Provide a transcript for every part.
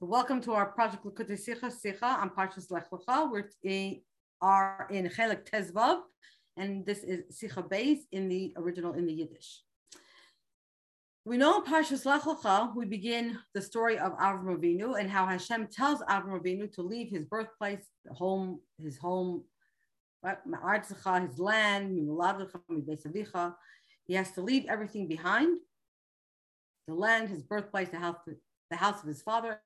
So welcome to our project Likutei Sicha Sicha on Parshas Lech Lecha. We're in, are in Tezvav, and this is Sicha Beis in the original in the Yiddish. We know in Parshas Lech Lecha we begin the story of Avram Avinu and how Hashem tells Avram Avinu to leave his birthplace, home, his home, his land, he has to leave everything behind the land, his birthplace, the house, the house of his father,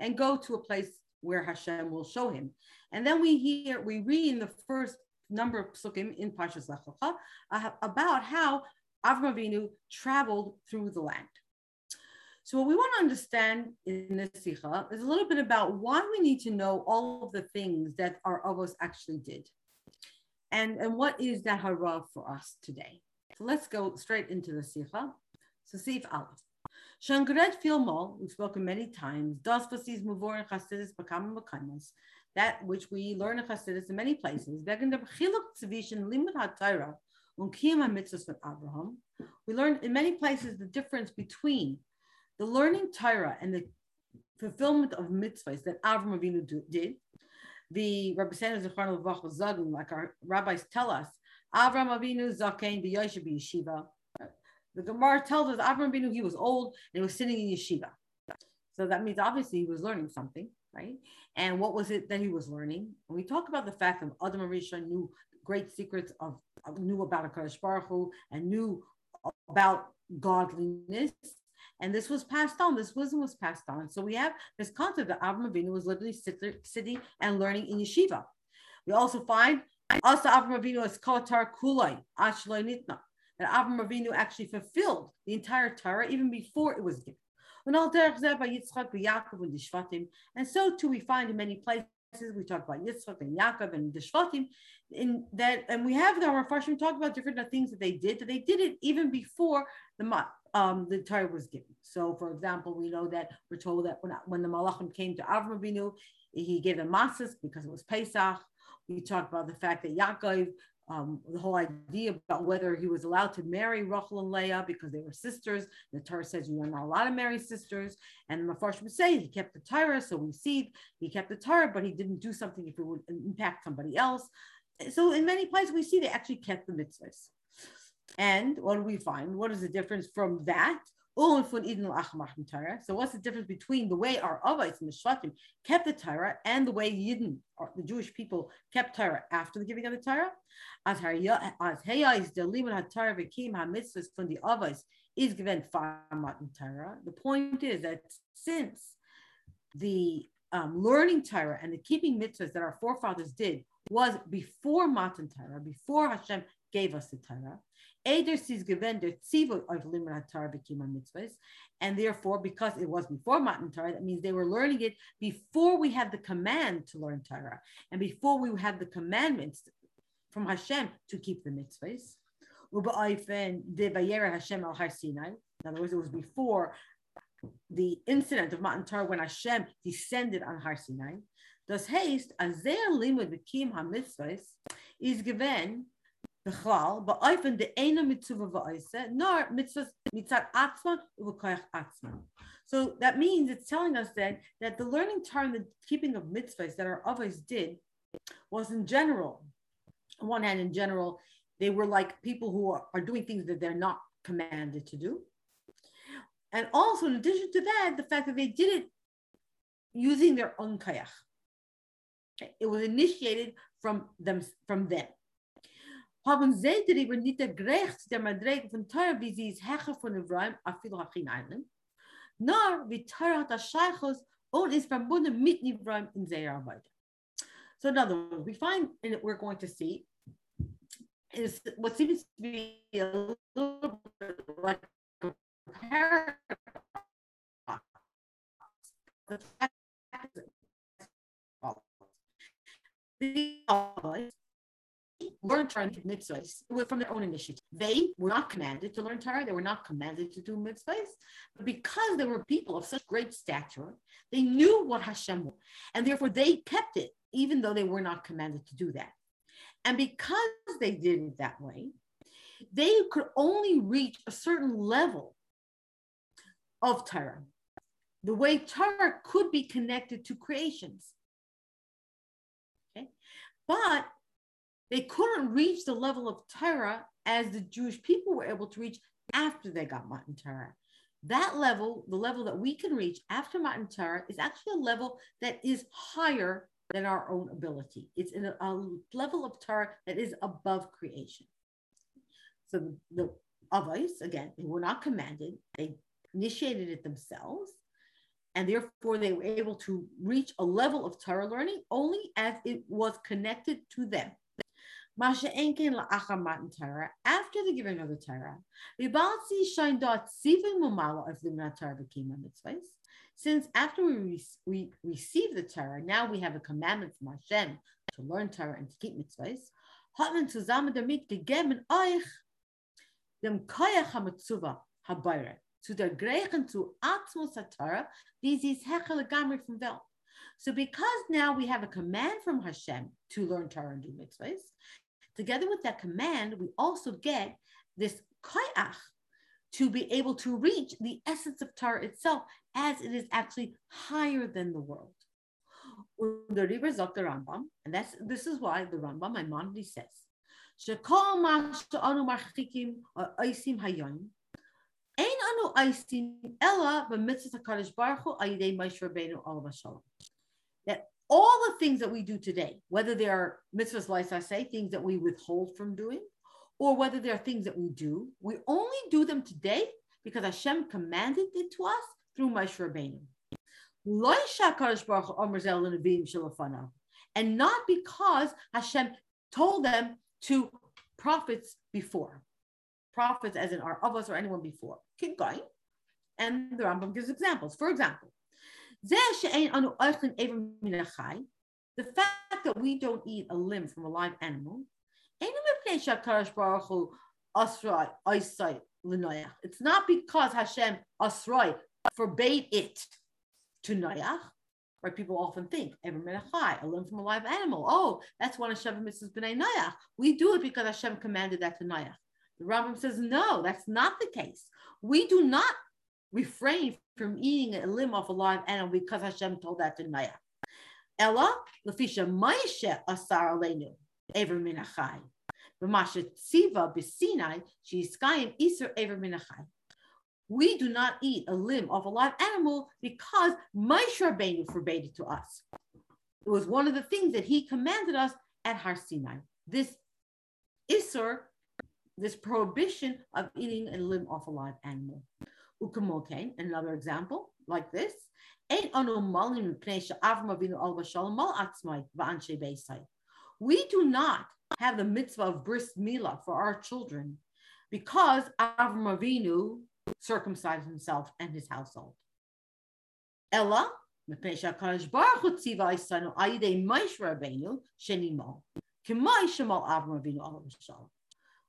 and go to a place where Hashem will show him. And then we hear, we read in the first number of psukim in Parshas Lech Lecha uh, about how Avram Avinu traveled through the land. So what we want to understand in this sikha is a little bit about why we need to know all of the things that our avos actually did, and and what is that hara for us today. So let's go straight into the sikha. So Sif Aleph. Shangred Filmol, we've spoken many times, Das Vasis Muvor and Chassidus Bakam Makaimas, that which we learn in Chassidus in many places, Wegen der Bechiluk Tzvishin Limud HaTaira und Kiyam HaMitzvahs with Abraham. We learn in many places the difference between the learning Torah and the fulfillment of mitzvahs that Avram Avinu did. The Rabbi Sanders Zechron Zagin, like our rabbis tell us, Avram Avinu Zakein b'Yoshe b'Yeshiva, the Gemara tells us Avram Binu he was old and he was sitting in yeshiva. So that means obviously he was learning something, right? And what was it that he was learning? We talk about the fact that Adam Arisha knew great secrets of knew about Hakadosh Baruch Hu and knew about godliness. And this was passed on. This wisdom was passed on. So we have this concept that Avram Avinu was literally sitting and learning in yeshiva. We also find also Avram Avinu is kotar kulai ashloi nitna that Avram Avinu actually fulfilled the entire Torah even before it was given. And so too we find in many places we talk about Yitzchak and Yaakov and the Shvatim, in that, and we have the Rafarshim talk about different things that they did, that they did it even before the um, the Torah was given. So, for example, we know that we're told that when, when the Malachim came to Avram Avinu, he gave them matzahs because it was Pesach. We talk about the fact that Yaakov um, the whole idea about whether he was allowed to marry Rachel and Leah because they were sisters. The Torah says you are not allowed to marry sisters. And the Mepharshim would say he kept the Torah, so we see he kept the Torah, but he didn't do something if it would impact somebody else. So in many places we see they actually kept the mitzvahs. And what do we find? What is the difference from that so what's the difference between the way our Avos and the Shvatim kept the Torah and the way Yidden, the Jewish people, kept Torah after the giving of the Torah? As Heya is the Limud HaTorah V'kim HaMitzvahs from the Avos is given Matan Torah. The point is that since the um, learning Torah and the keeping mitzvahs that our forefathers did was before Matan Torah, before Hashem gave us the Torah, and therefore, because it was before Matan Torah, that means they were learning it before we had the command to learn Torah, and before we had the commandments from Hashem to keep the mitzvahs. In other words, it was before the incident of Matan Torah when Hashem descended on Har Sinai. Thus, haste, as they limud the kim ha is given בכלל, באופן דאינה מצווה ועושה, nor mitzvahs מצד עצמן ובכוח עצמן. So that means it's telling us then that the learning time, the keeping of mitzvahs that our others did was in general, on one hand, in general, they were like people who are, are doing things that they're not commanded to do. And also, in addition to that, the fact that they did it using their own kayach. It was initiated from them, from them Haben sie darüber nicht der Gerecht der Madrege von Teure, wie sie es hecher von Evraim, auf viel Hachin einem, nur wie Teure hat das Scheichos und ist verbunden mit Evraim in seiner Arbeit. So in other words, we find, and we're going to see, is what seems to be a little bit like a paradox. The learn Torah and mitzvahs from their own initiative. They were not commanded to learn Torah. They were not commanded to do mitzvahs. But because they were people of such great stature, they knew what Hashem was. And therefore they kept it, even though they were not commanded to do that. And because they did it that way, they could only reach a certain level of Torah. the way Torah could be connected to creations. Okay, but they couldn't reach the level of Torah as the Jewish people were able to reach after they got Matan Torah. That level, the level that we can reach after Matan Torah, is actually a level that is higher than our own ability. It's in a, a level of Torah that is above creation. So the, the Avos, again, they were not commanded, they initiated it themselves. And therefore, they were able to reach a level of Torah learning only as it was connected to them. Masha Enkin la'achar matan Torah, after the giving of the Torah, Vibalsi shine dot sivin mumala of the Torah became mitzvahs. Since after we, re- we receive the Torah, now we have a commandment from Hashem to learn Torah and to keep mitzvahs. Hatman zusammen damit gegeben euch dem koyach hamitzuva habayre zu der Grechen zu Atmos Torah, this is hechel gamri from Vel. So because now we have a command from Hashem to learn Torah and do mitzvahs, Together with that command, we also get this koyach to be able to reach the essence of Torah itself as it is actually higher than the world. The the Rambam, and that's this is why the Rambam Maimonides says, "Shekol ma'anu marchikim oisim hayon, ein anu oisim ella b'mitzvah Hakadosh Baruch Hu ayidei Moshe Rabbeinu olav shalom." All the things that we do today, whether they are mitzvahs, like I say, things that we withhold from doing, or whether they are things that we do, we only do them today because Hashem commanded it to us through Moshe Rabbeinu. And not because Hashem told them to prophets before. Prophets, as in our of us or anyone before. Keep going. And the Rambam gives examples. For example, the fact that we don't eat a limb from a live animal, it's not because Hashem asroi forbade it to Noach, right? People often think Ever a limb from a live animal. Oh, that's one of Shavim Mrs. B'nai Noach. We do it because Hashem commanded that to Noach. The Rambam says, no, that's not the case. We do not refrain from eating a limb of a live animal because Hashem told that to Naya. Ella, lefisha Maisha asar aleinu, ever minachai. V'masha tziva b'sinai, she'iskayim iser ever minachai. We do not eat a limb of a live animal because Moshe Rabbeinu forbade it to us. It was one of the things that he commanded us at Har Sinai. This isur, this prohibition of eating a limb of a live animal. Another example like this. We do not have the mitzvah of bris milah for our children because Avram Avinu circumcised himself and his household. Ella,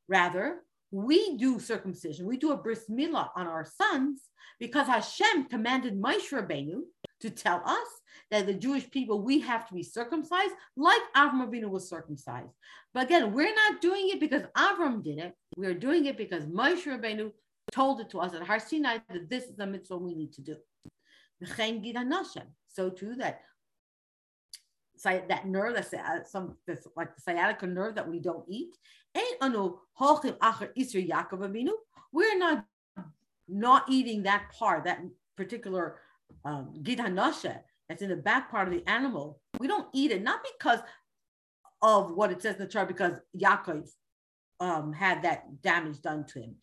Rather, we do circumcision, we do a bris milah on our sons because Hashem commanded Moshe Rabbeinu to tell us that the Jewish people we have to be circumcised like Avram Avinu was circumcised. But again, we're not doing it because Avram did it. We're doing it because Moshe Rabbeinu told it to us at Har Sinai that this is the mitzvah we need to do. So too that that nerve that's some that's like the sciatica nerve that we don't eat we're not not eating that part, that particular um, that's in the back part of the animal. We don't eat it, not because of what it says in the chart, because Yaakov um, had that damage done to him.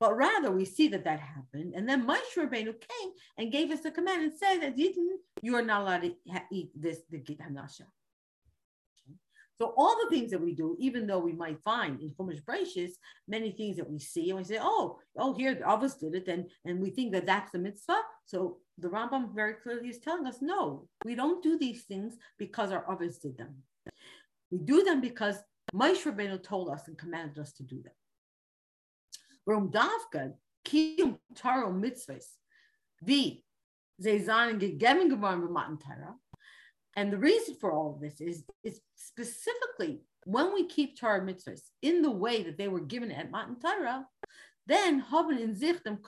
But rather, we see that that happened. And then Moshe Rabbeinu came and gave us the command and said that you are not allowed to eat this, the Gid Hanasheh. So all the things that we do, even though we might find in Chumash Breishis many things that we see and we say, oh, oh, here the others did it, and and we think that that's the mitzvah. So the Rambam very clearly is telling us, no, we don't do these things because our others did them. We do them because Moshe Rabbeinu told us and commanded us to do them. Rom Davka, Kiyum Taro mitzvahs, the Zezan gegeben geworden b'matan Torah, and the reason for all of this is, is specifically when we keep Torah mitzvahs in the way that they were given at Matan Torah, then in dem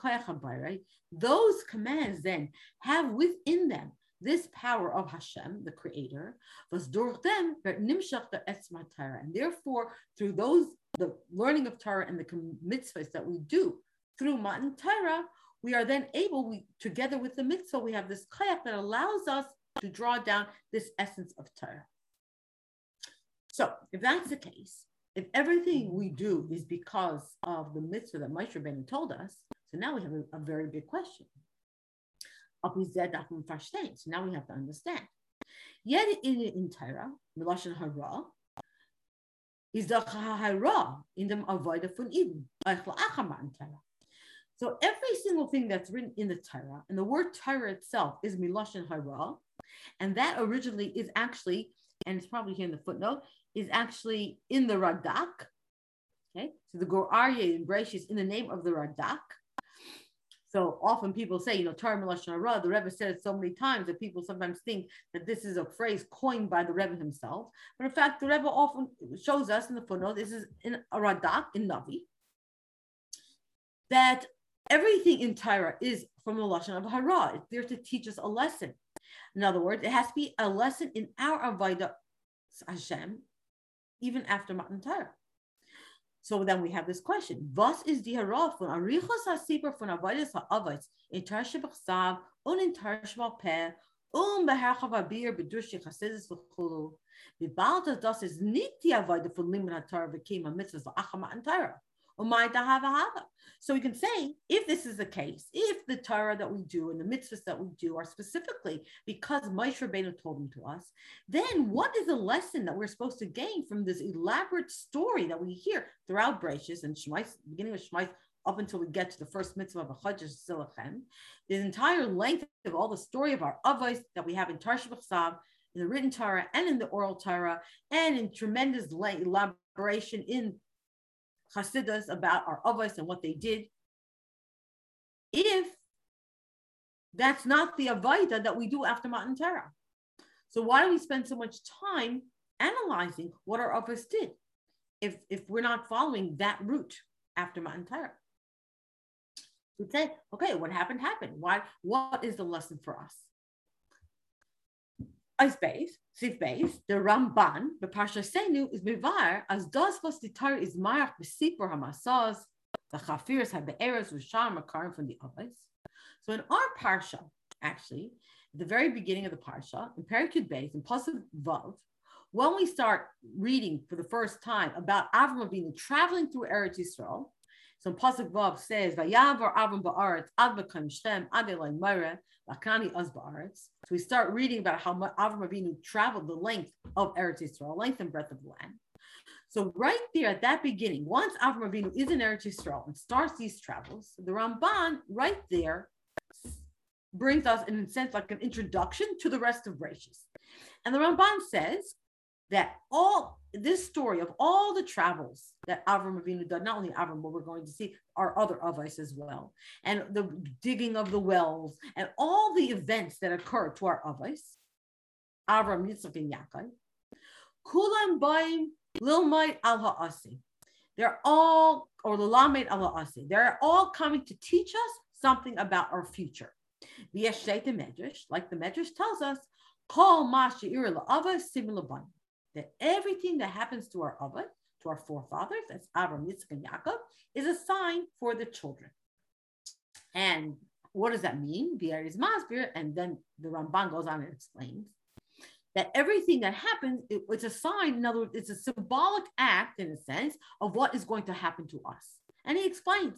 those commands then have within them this power of Hashem, the creator, was durch them nimshach the etzma Torah. And therefore, through those, the learning of Torah and the mitzvahs that we do through Matan Torah, we are then able, we, together with the mitzvah, we have this kayak that allows us to draw down this essence of Torah. So if that's the case, if everything we do is because of the mitzvah that Moshe Rabbeinu told us, so now we have a, a very big question. So now we have to understand. Yet in in Torah, Milashon Hara, is the Hara in the Avodah von Eden. So every single thing that's written in the Torah, and the word Torah itself is Milashon Hara, and that originally is actually, and it's probably here in the footnote, is actually in the Radak. Okay, so the Gur Aryeh and Breshis in the name of the Radak. So often people say, you know, Torah Melashon Hara, the Rebbe said it so many times that people sometimes think that this is a phrase coined by the Rebbe himself. But in fact, the Rebbe often shows us in the footnote, this is in a Radak, in Navi, that everything in Torah is from the Lashon of Hara. It's there to teach us a lesson. In other words, it has to be a lesson in our Avodah Hashem, even after Matan Torah. So then we have this question. Was is die Hara von Arichos HaSipur von Avodas HaAvos in Tarsha B'chsav und in Tarsha B'peh und beherrchav Abir bedurch Chassidus v'chulu. Bibald das ist nicht die Avodah von Limud HaTorah v'kim ha-mitzvahs v'acham Matan Torah. So we can say, if this is the case, if the Torah that we do and the mitzvahs that we do are specifically because Moshe Rabbeinu told them to us, then what is the lesson that we're supposed to gain from this elaborate story that we hear throughout Breishis and Shmais, beginning of Shmais up until we get to the first mitzvah of Achadjish Zilachem, the entire length of all the story of our avos that we have in Tarsha B'chsav, in the written Torah and in the oral Torah, and in tremendous elaboration in Hasidus about our Avos and what they did. If that's not the Avaida that we do after Matan Torah. So why do we spend so much time analyzing what our Avos did if, if we're not following that route after Matan Torah? We'd say, okay, what happened happened. Why? What is the lesson for us? Ice base, Sif base, the Ramban, the Parsha Senu is Mivar, as das was the Torah is Marach Besipur Hamasaz, the Chafirs Habe'eres Usham Makarim from the others. So in our Parsha, actually, the very beginning of the Parsha, in Perikud Base, in Pasuk Vav, when we start reading for the first time about Avram Avinu traveling through Eretz Yisrael, so Pasuk Vav says, "Vayavar Avram ba'aretz ad b'kam Shem ad elay Meire lakani az ba'aretz." So we start reading about how Avram Avinu traveled the length of Eretz Yisrael, length and breadth of the land. So right there at that beginning, once Avram Avinu is in Eretz Yisrael and starts these travels, the Ramban right there brings us, in a sense, like an introduction to the rest of Rashis. And the Ramban says that all this story of all the travels that Avram Avinu did, not only Avram, but we're going to see our other Avos as well, and the digging of the wells, and all the events that occurred to our Avos, Avram, Yitzchak, and Yaakov, Kulam Baim Lilmait al Ha'asi. They're all, or Lalamed al Ha'asi, they're all coming to teach us something about our future. The Medrash, like the Medrash tells us, Call Masha Ira La'ava similar that everything that happens to our Abba, to our forefathers, as Avram, Yitzchak, and Yaakov, is a sign for the children. And what does that mean? V'eris Masbir, and then the Ramban goes on and explains that everything that happens, it, it's a sign, in other words, it's a symbolic act, in a sense, of what is going to happen to us. And he explains,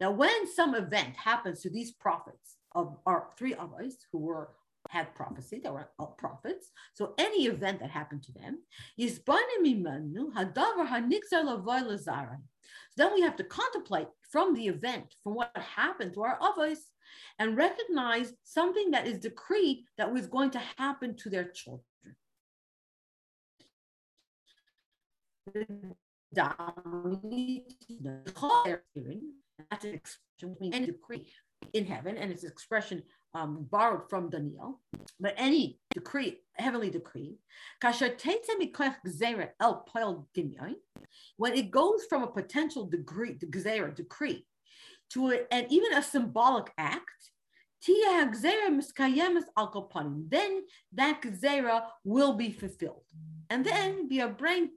now, when some event happens to these prophets of our three avos who were had prophecy, they were prophets. So any event that happened to them, so then we have to contemplate from the event, from what happened to our avos, and recognize something that is decreed that was going to happen to their children. That's an expression in heaven, and it's expression um, borrowed from Daniel, but any decree, heavenly decree, when it goes from a potential degree, decree, to a, and even a symbolic act, then that gzera will be fulfilled. And then be a brain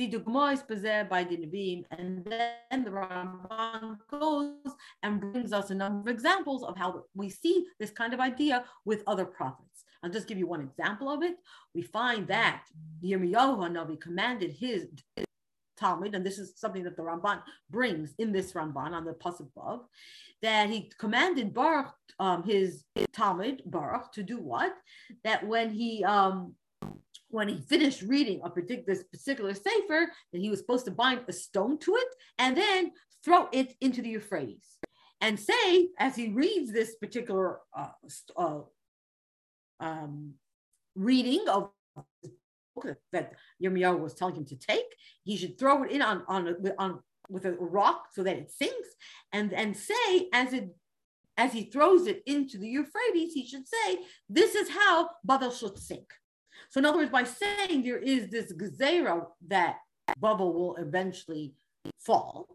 the dugmois by the Nevi'im, and then the Ramban goes and brings us a number of examples of how we see this kind of idea with other prophets. I'll just give you one example of it. We find that Yirmiyahu Hanavi commanded his Talmud, and this is something that the Ramban brings in this Ramban on the pasuk above, that he commanded Baruch, um, his Talmud Baruch, to do what? That when he um, when he finished reading a particular particular that he was supposed to bind a stone to it and then throw it into the Euphrates, and say as he reads this particular uh, uh, um, reading of that Yirmiyahu was telling him to take, he should throw it in on on on with a rock so that it sinks, and and say as it as he throws it into the Euphrates, he should say, "This is how Babel should sink." So in other words, by saying there is this gezerah that bubble will eventually fall.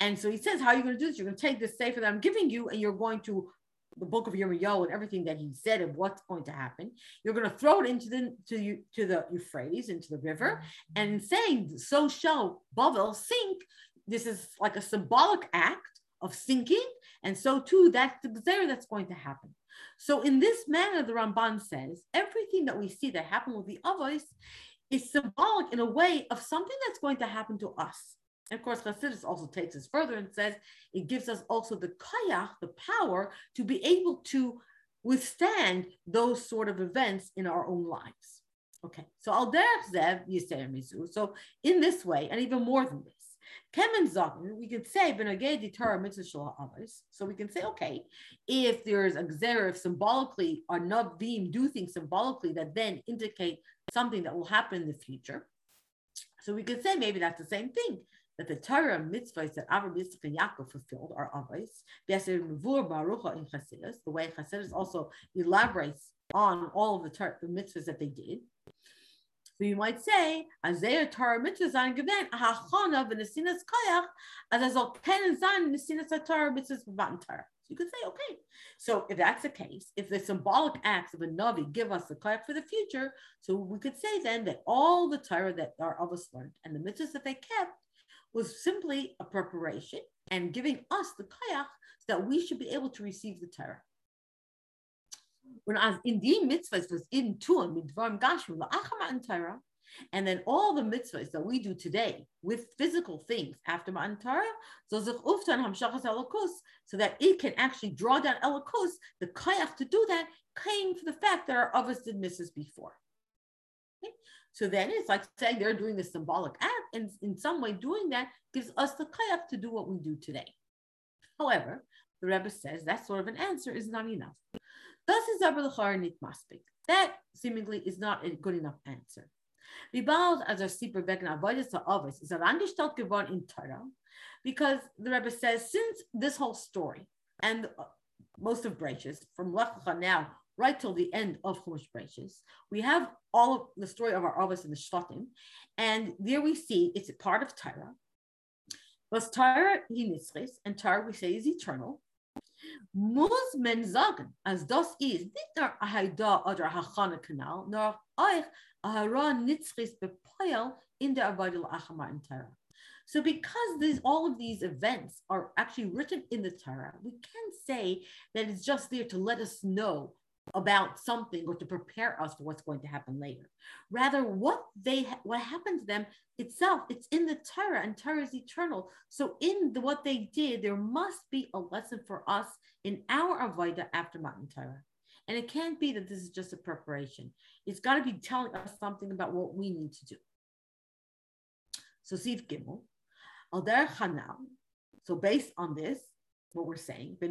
And so he says, how are you going to do this? You're going to take this sefer that I'm giving you and you're going to the book of Yirmiyahu and everything that he said of what's going to happen. You're going to throw it into the to, to the Euphrates, into the river, and saying, so shall Babel sink. This is like a symbolic act of sinking. And so too, that's the gezerah that's going to happen. So in this manner, the Ramban says, everything that we see that happened with the Avos is symbolic in a way of something that's going to happen to us. And of course, Chassidus also takes this further and says it gives us also the kayach, the power to be able to withstand those sort of events in our own lives. Okay, so al derech zev mizu. So in this way, and even more than this, Kemen we could say. So we can say, okay, if there's a gzer, symbolically or Navim do things symbolically that then indicate something that will happen in the future. So we could say maybe that's the same thing. That the Torah mitzvahs that Avraham, Yitzchak, and Yaakov fulfilled are avos. the way Chassidus also elaborates on all of the, Torah, the mitzvahs that they did. So you might say, Isaiah Torah mitzvah zayin gewen, hachona v'nesinas koyach, as azal ken zayin nesinas Torah mitzvahs b'vatan Torah. So you could say, okay. So if that's the case, if the symbolic acts of a Navi give us the koyach for the future, so we could say then that all the Torah that our us learned and the mitzvahs that they kept was simply a preparation and giving us the koyach so that we should be able to receive the Torah when as in the mitzvahs was in tuam midvarim gashmu la'achama Torah, and then all the mitzvahs that we do today with physical things after Matan Torah, so that it can actually draw down elakus, the kayach to do that came for the fact that our others did misses before. Okay? So then it's like saying they're doing the symbolic act, and in some way doing that gives us the kayach to do what we do today. However, the Rebbe says that sort of an answer is not enough. That seemingly is not a good enough answer. Wie bald als er Sieber wegen Avoidance to Ovis is angestellt geworden in Torah, because the Rebbe says, since this whole story and uh, most of Breishis, from Lech now right till the end of Chumash Breishis, we have all of the story of our Ovis and the Shvatim, and there we see it's a part of Torah. Was Torah he nitzris, and Torah we say is eternal, muss man sagen, als das ist nicht nur Haida oder Hachana Kanal, nur euch ein Hara Nitzchis bepoil in der Avodah Achama in Torah. So because these, all of these events are actually written in the Torah, we can't say that it's just there to let us know about something or to prepare us for what's going to happen later. Rather, what they what happened to them itself, it's in the Torah, and Torah is eternal. So in the, what they did, there must be a lesson for us in our avodah after Matan Torah. And it can't be that this is just a preparation. It's got to be telling us something about what we need to do. So Siv Gimel, Al Chanal. So based on this, what we're saying, in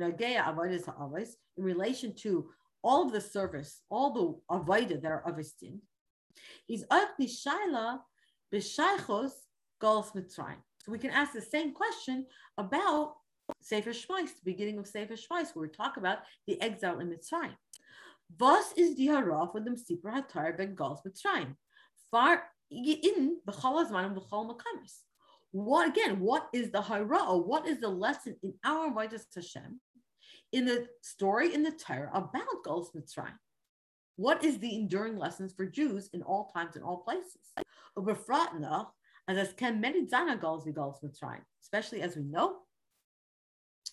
relation to all of the service, all the avodah that are avestin, is shaila b'shaychos golos mitzrayim. So we can ask the same question about Sefer Shmais, the beginning of Sefer Shmais, where we talk about the exile in Mitzrayim. Was is the hara for the Sipur Hatar ben Galus Mitzrayim? Far in b'chol azman and b'chol makamis. What again? What is the hara? What is the lesson in our Avodas Hashem in the story in the Torah about Galus Mitzrayim? What is the enduring lessons for Jews in all times and all places? as as can many zana Galus Mitzrayim, especially as we know,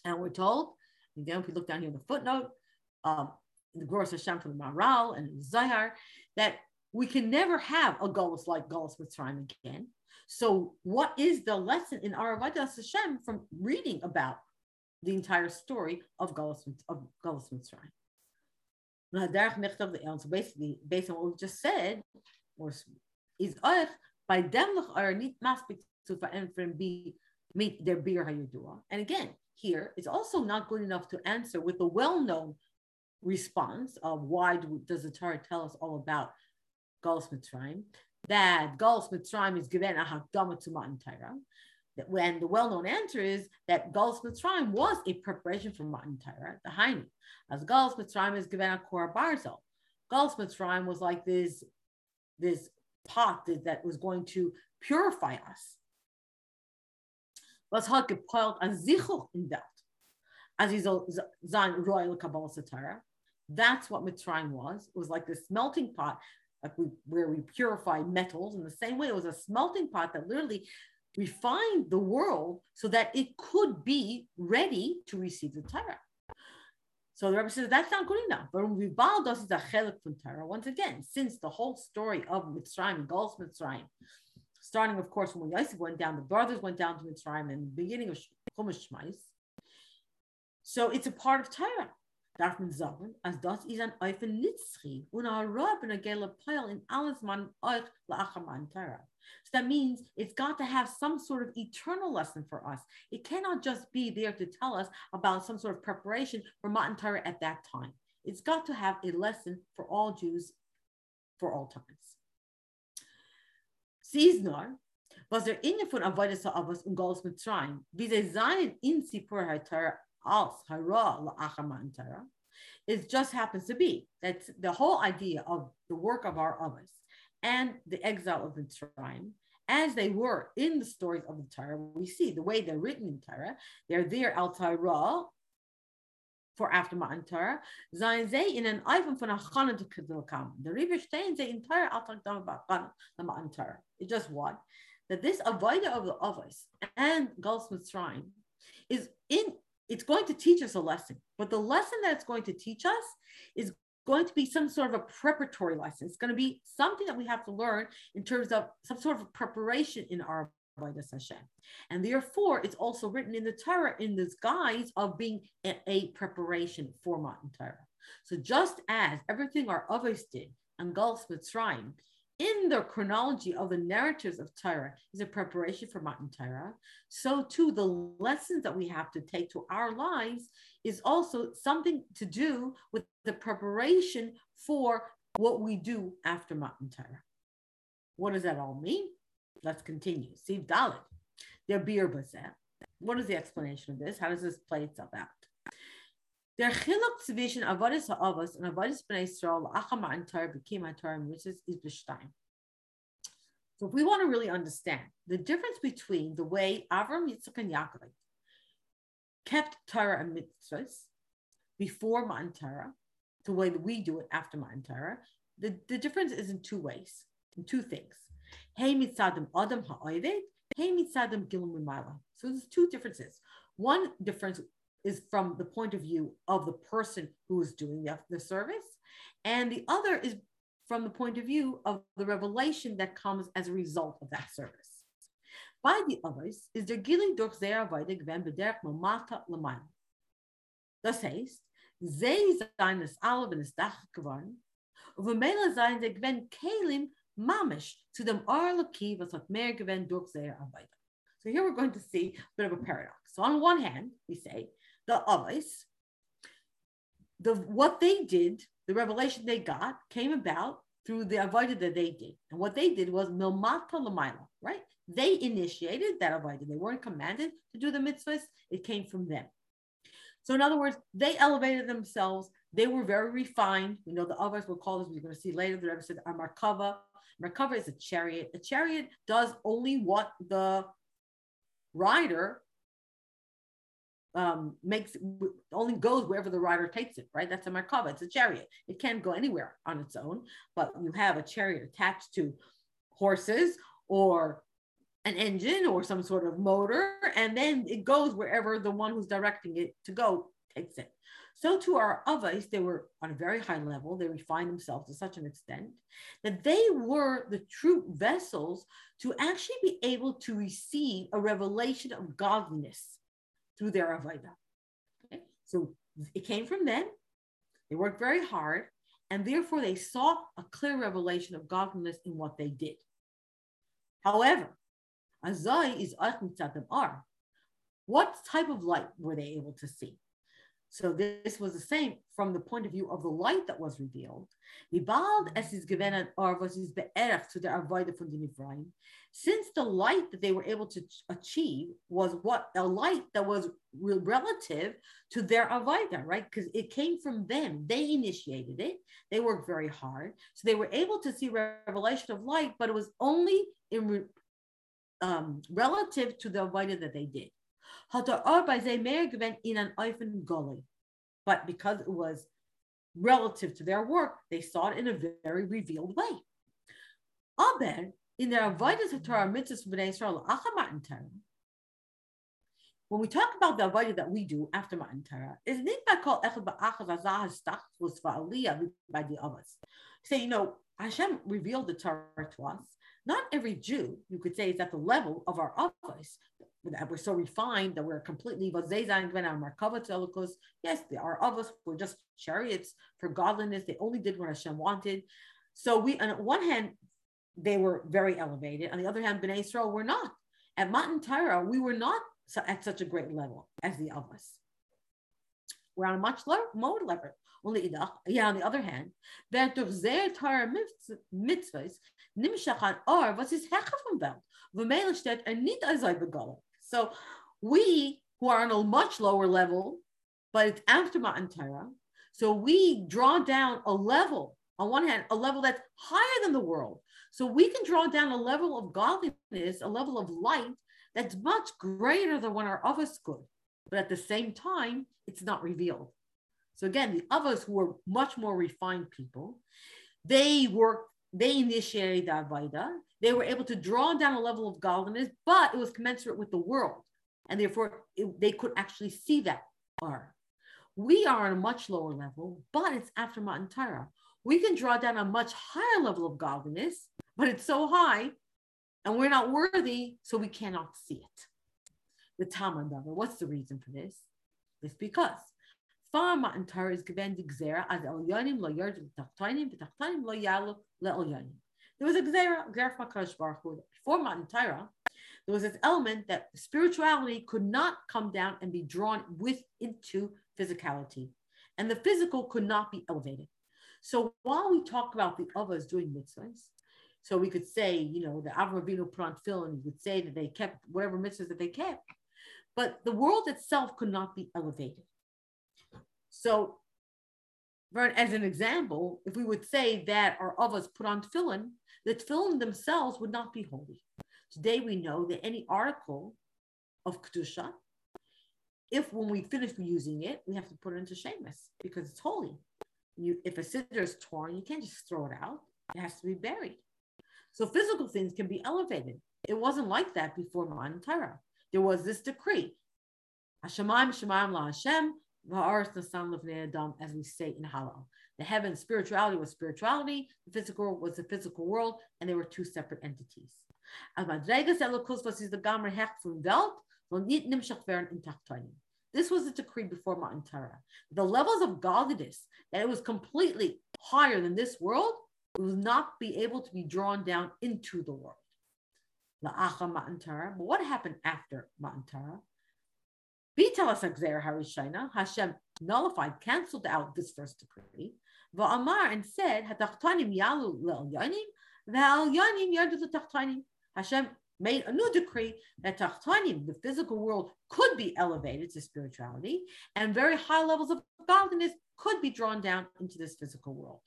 and we're told. Again, if we look down here in the footnote, um, in the Gevuros Hashem from the Maharal and Zayar, that we can never have a Golos like Golos Mitzrayim again. So, what is the lesson in our Hashem from reading about the entire story of Golos of Golos Mitzrayim? So basically, based on what we just said, or is by them are not maspik to verändern be meet their beer hayudua. And again, here it's also not good enough to answer with the well-known response of why do, does the Torah tell us all about Galus Mitzrayim, that Galus Mitzrayim is given a hakdama to Matan when the well-known answer is that Galus Mitzrayim was a preparation for Matan Torah, the Hainu, as Galus Mitzrayim is given a Kur HaBarzel. Galus Mitzrayim was like this, this pot that, that was going to purify us. Was hat gepeilt an Zichel in that. As he's sein royal Kabbalah Satara. That's what Mitzrayim was. It was like this melting pot like we, where we purify metals. In the same way, it was a smelting pot that literally refined the world so that it could be ready to receive the Torah. So the Rebbe says that's not good enough. But Ribal does a chelik from Torah. Once again, since the whole story of Mitzrayim Golos Mitzrayim, starting of course when Yosef went down, the brothers went down to Mitzrayim, and the beginning of Chumash. So it's a part of Torah sagen, als das ist ein Nitzchi und in alles man euch. So that means it's got to have some sort of eternal lesson for us. It cannot just be there to tell us about some sort of preparation for Matan Torah at that time. It's got to have a lesson for all Jews for all times. Siesnor, was der Inne von Avodas Ha'avos und Golos Mitzrayim, wie sie seinen in Sipur HaTorah als hara la'achamantara. It just happens to be that the whole idea of the work of our Avos and the exile of the Mitzrayim, as they were in the stories of the Torah, we see the way they're written in Torah, they're there al Torah for after Matan Torah, seien sie in an Eifel von Achana to Kedilkam. The Rebbe stehen sie in Torah al the Matan Torah. It's just what? That this avodah of the Avos and Galus Mitzrayim is in it's going to teach us a lesson. But the lesson that it's going to teach us is going to be some sort of a preparatory lesson. It's going to be something that we have to learn in terms of some sort of preparation in our Avodas Hashem. And therefore, it's also written in the Torah in this guise of being a, a preparation for Matan Torah. So just as everything our Avos did and Galus Mitzrayim in the chronology of the narratives of Torah is a preparation for Matan Torah, so too the lessons that we have to take to our lives is also something to do with the preparation for what we do after Matan Torah. What does that all mean? Let's continue. See Dalit. Der Bir What is the explanation of this? How does this play itself out? Der Chiluk zwischen Avodas Ha'avos and Avodas Bnei Yisrael Achama and Torah became a Torah which is B'shtayim. So if we want to really understand the difference between the way Avram, Yitzchak, and Yaakov kept Torah and mitzvahs before Matan Torah, the way that we do it after Matan Torah, the, the difference is in two ways, in two things. Hey mitzadim adam ha'oivet, hey mitzadim gilum So there's two differences. One difference is from the point of view of the person who is doing the, the service. And the other is from the point of view of the revelation that comes as a result of that service. By the others is der Gilling durch sehr weiter gewen bederg mamata lamail. Das heißt, sie seien es alle, wenn es Dach geworden, und wenn Mele seien sie gewen Kalim mamish zu dem Arlaki, was hat mehr gewen durch sehr Arbeit. So here we're going to see a bit of a paradox. So on one hand, we say the others, the what they did, the revelation they got came about through the avodah that they did. And what they did was milmata lamaila, right? They initiated that avodah. They weren't commanded to do the mitzvahs. It came from them. So in other words, they elevated themselves. They were very refined. You know, the others were called, as we're going to see later, the Rebbe said, a Markava. Markava is a chariot. A chariot does only what the rider um, makes only goes wherever the rider takes it, right? That's a Markava. It's a chariot. It can't go anywhere on its own, but you have a chariot attached to horses or an engine or some sort of motor, and then it goes wherever the one who's directing it to go takes it. So to our avos, they were on a very high level. They refined themselves to such an extent that they were the true vessels to actually be able to receive a revelation of godliness through their avodah. Okay? So it came from them. They worked very hard, and therefore they saw a clear revelation of godliness in what they did. However, Azai is Ar. What type of light were they able to see? So this was the same from the point of view of the light that was revealed. Since the light that they were able to achieve was what a light that was relative to their avodah, right? Because it came from them. They initiated it. They worked very hard, so they were able to see revelation of light, but it was only in um, relative to the avodah that they did. But because it was relative to their work, they saw it in a very revealed way. Aber in their avodah Torah mitzvahs b'nei Israel Torah. When we talk about the avodah that we do after Matan Torah, is not called echad ba'achaz azah hastachvus va'aliyah by the others. Say, you know, Hashem revealed the Torah to us, not every Jew, you could say, is at the level of our office. That we're so refined that we're completely Yes, our of us were just chariots for godliness. They only did what Hashem wanted. So we, on one hand, they were very elevated. On the other hand, Bnei Israel were not. At Matan Torah, we were not at such a great level as the of us. We're on a much lower, level. Only yeah, on the other hand, that durch sehr teure mitzvahs nimshach or was is hecha from Welt. V'meil steht er nicht So we who are on a much lower level, but it's after Matan so we draw down a level, on one hand, a level that's higher than the world. So we can draw down a level of godliness, a level of light that's much greater than what our others could. But at the same time, it's not revealed. So again, the others who were much more refined people, they worked, they initiated the Avodah. They were able to draw down a level of godliness, but it was commensurate with the world. And therefore, it, they could actually see that R. We are on a much lower level, but it's after Matan Torah. We can draw down a much higher level of godliness, but it's so high and we're not worthy, so we cannot see it. The Talmud, what's the reason for this? It's because Matan Torah is given the gzera as lo lo yalu. There was a gzera, gzera from HaKadosh Baruch Hu. Before Matan Torah, there was this element that spirituality could not come down and be drawn with into physicality, and the physical could not be elevated. So while we talk about the others doing mitzvahs, so we could say, you know, the Avram Avinu put on could say that they kept whatever mitzvahs that they kept, but the world itself could not be elevated. So, as an example, if we would say that our avos put on tefillin, the tefillin themselves would not be holy. Today we know that any article of kedusha, if when we finish using it, we have to put it into shemus because it's holy. You, if a siddur is torn, you can't just throw it out; it has to be buried. So physical things can be elevated. It wasn't like that before Matan Torah. There was this decree: Hashemayim Shemayim La Hashem as we say in Hallel. The heaven, spirituality was spirituality, the physical was the physical world, and they were two separate entities. This was a decree before Matan Torah. The levels of godliness, that it was completely higher than this world, it will not be able to be drawn down into the world. But what happened after Matan Torah? Hashem nullified, canceled out this first decree. Va'amar and said, Hatachtanim yalu le'elyanim, ve'elyanim yardu tachtanim. Hashem made a new decree that Tachtanim, the physical world, could be elevated to spirituality, and very high levels of godliness could be drawn down into this physical world.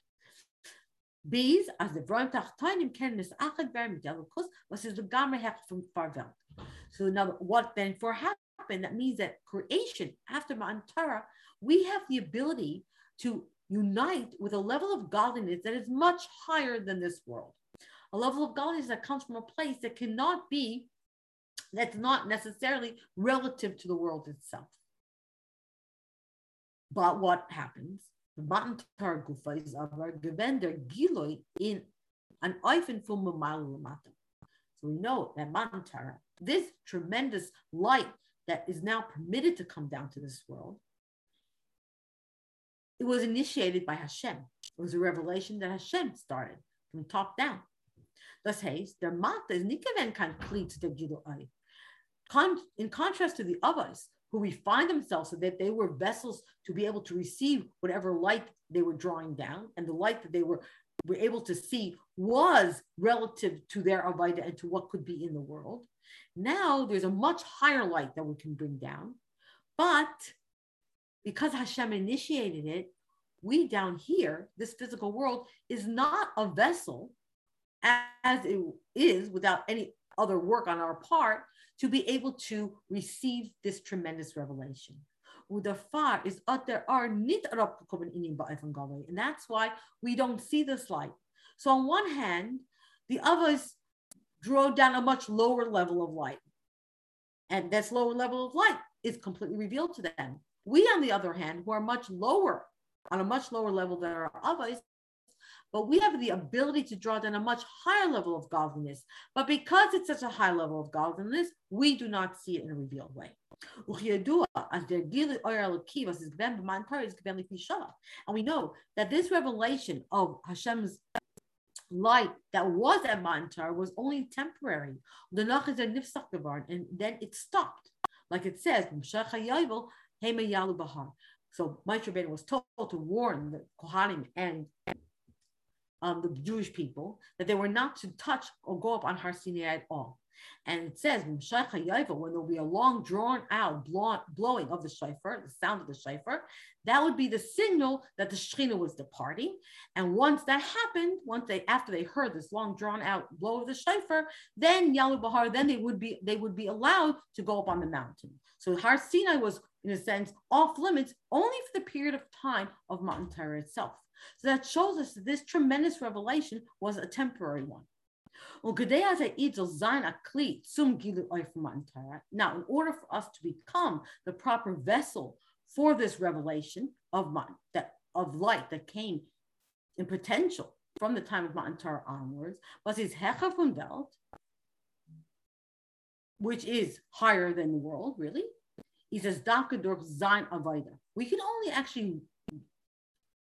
Bees, as the Vroim Tachtanim can misachad ver midelakus, was is the gamre hech from farvel. So now, what then for happened? That means that creation after Torah, we have the ability to unite with a level of godliness that is much higher than this world a level of godliness that comes from a place that cannot be, that's not necessarily relative to the world itself. But what happens? The Matan Gufa is our Gewender Giloi in an Eifin from Lamata. So we know that Matan Torah, this tremendous light that is now permitted to come down to this world, it was initiated by Hashem. It was a revelation that Hashem started from top down. Das heißt, der Mathe ist nicht gewinn kein Glied der. In contrast to the Avos, who refined themselves so that they were vessels to be able to receive whatever light they were drawing down, and the light that they were, were able to see was relative to their Avaida and to what could be in the world. Now there's a much higher light that we can bring down, but because Hashem initiated it, we down here, this physical world, is not a vessel as it is without any other work on our part to be able to receive this tremendous revelation. Udafar is there are nit and that's why we don't see this light. So on one hand, the Avos draw down a much lower level of light, and this lower level of light is completely revealed to them. We, on the other hand, who are much lower on a much lower level than our Avos, but we have the ability to draw down a much higher level of godliness. But because it's such a high level of godliness, we do not see it in a revealed way. And we know that this revelation of Hashem's light that was at Mantar was only temporary. The And then it stopped. Like it says, so Moshe was told to warn the Kohanim and um, the Jewish people that they were not to touch or go up on Har Sinai at all. And it says, when there'll be a long drawn out blowing of the shofar, the sound of the shofar, that would be the signal that the Shekhinah was departing. And once that happened, once they after they heard this long drawn out blow of the shofar, then Yalu Bahar, then they would be they would be allowed to go up on the mountain. So Har Sinai was, in a sense, off limits only for the period of time of Matan Torah itself. So that shows us that this tremendous revelation was a temporary one. Now, in order for us to become the proper vessel for this revelation of that of light that came in potential from the time of Matan onwards, was his Hecha von Welt, which is higher than the world, really. He says, Dakadorf Zain Avaida. We can only actually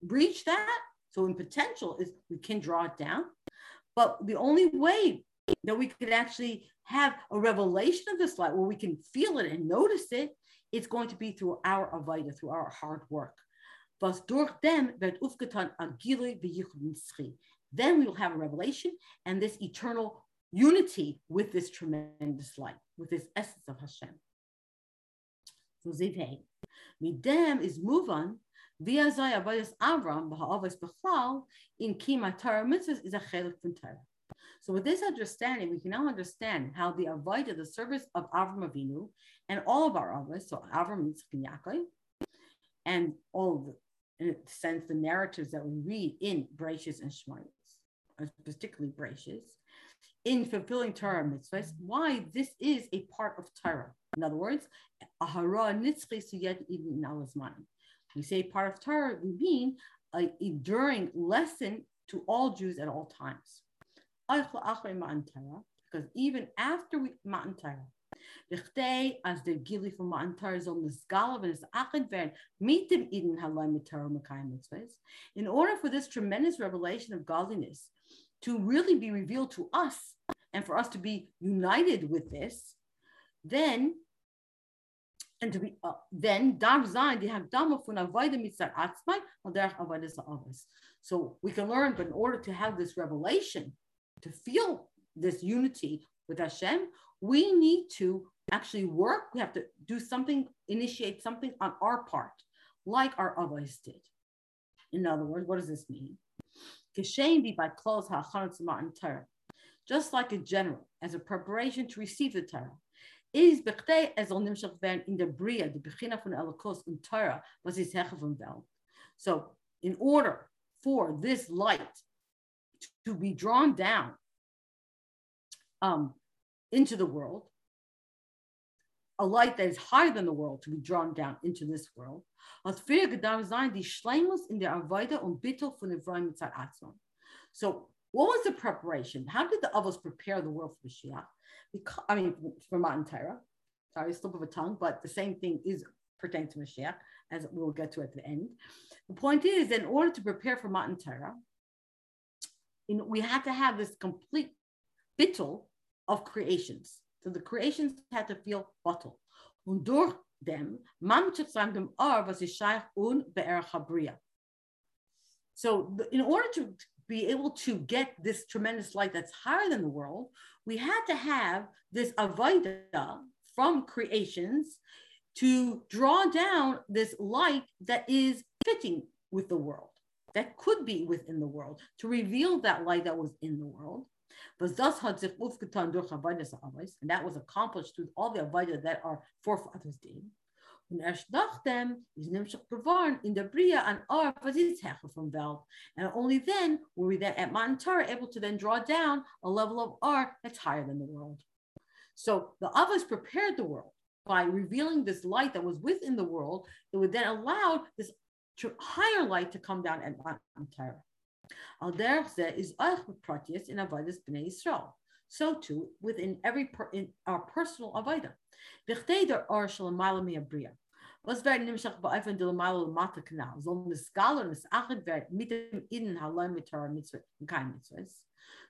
reach that. So in potential is we can draw it down. But the only way that we could actually have a revelation of this light where we can feel it and notice it, it's going to be through our avida, through our hard work. Then we will have a revelation and this eternal unity with this tremendous light, with this essence of Hashem. So Zivhe. Midem is move on Via Avram, in Kima Torah is a from Torah. So with this understanding, we can now understand how the Avodah, the service of Avram Avinu, and all of our Avos, so Avram, Yitzchak, and Yaakov, and all the, in a sense, the narratives that we read in Breishis and Shemos, uh, particularly Breishis, in fulfilling Torah mitzvahs, why this is a part of Torah. In other words, Ahara Nitzchi Suyet even Nalazman we say part of Torah, we mean a enduring lesson to all Jews at all times. Because even after we Matan Torah, as the gili from Matan Torah zol mitzvahs. In order for this tremendous revelation of godliness to really be revealed to us and for us to be united with this, then and to be uh, then darf sein die Hagdama von Avodah Mitzar Atzmai derech Avodah Sa'avas. So we can learn, but in order to have this revelation, to feel this unity with Hashem, we need to actually work. We have to do something, initiate something on our part, like our avos did. In other words, what does this mean? Just like a general, as a preparation to receive the Torah, is bekte as al nimshach werden in the bria, the beginner van elokos in Torah, was his hege van wel. So, in order for this light to be drawn down um, into the world, a light that is higher than the world to be drawn down into this world. Als vier gedaan zijn die schleimels in de arbeide om bittel van de vrouw met So, what was the preparation? How did the Avos prepare the world for Mashiach? Because, I mean, for Matan Torah. Sorry, slip of a tongue, but the same thing is pertaining to Mashiach, as we'll get to at the end. The point is, in order to prepare for Matan Torah, we had to have this complete bittel of creations. So the creations had to feel bottle. Und durch dem, man dem Or, was ist Shaykh un So the, in order to be able to get this tremendous light that's higher than the world, we had to have this avodah from creations to draw down this light that is fitting with the world, that could be within the world, to reveal that light that was in the world. And that was accomplished through all the avodah that our forefathers did. Und erst nachdem is nimshach bewahren in der Bria an Ar was is hecher from Vel. And only then were we then at Matan Torah able to then draw down a level of Ar that's higher than the world. So the Avos prepared the world by revealing this light that was within the world that would then allow this higher light to come down at Matan Torah. Al is pratius in avodas bnei Yisrael. So too within every per, in our personal avodah.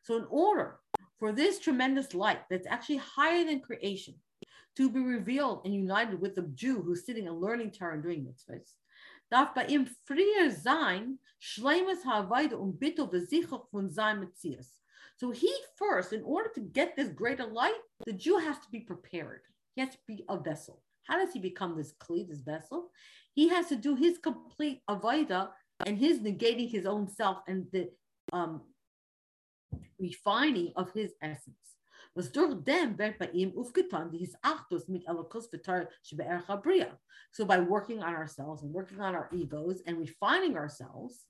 So in order for this tremendous light that's actually higher than creation to be revealed and united with the Jew who's sitting and learning Torah and doing mitzvahs, Havaida und von. So he first, in order to get this greater light, the Jew has to be prepared. He has to be a vessel. How does he become this kli, this vessel? He has to do his complete avodah and his negating his own self and the um, refining of his essence. Was durch wird bei ihm aufgetan, So by working on ourselves and working on our egos and refining ourselves,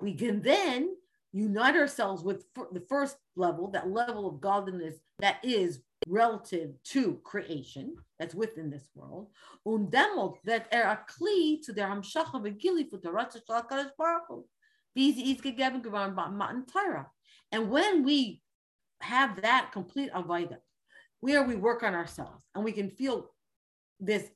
we can then unite ourselves with the first level, that level of godliness that is relative to creation, that's within this world. Und demot that er a kli to der Hamshacha v'gili for the Ratzah Shal HaKadosh Baruch Hu. Wie sie ist gegeben geworden Matan Torah. And when we have that complete avodah, where we work on ourselves and we can feel this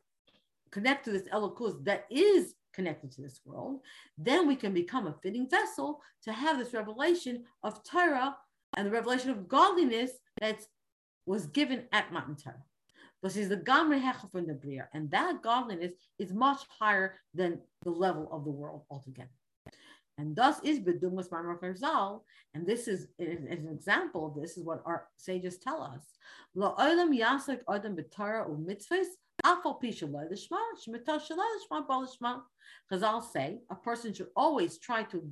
connect to this elokus that is connected to this world, then we can become a fitting vessel to have this revelation of Torah and the revelation of godliness that was given at Torah. But is the Hecha from the Bria, and that godliness is much higher than the level of the world altogether. And thus is Bedumas Charzal, and this is, is, an example of this, is what our sages tell us. Lo olam yasak adam b'tara u mitzvahs, afal pisha lo lishma, shmita shalai lishma ba lishma. Chazal say a person should always try to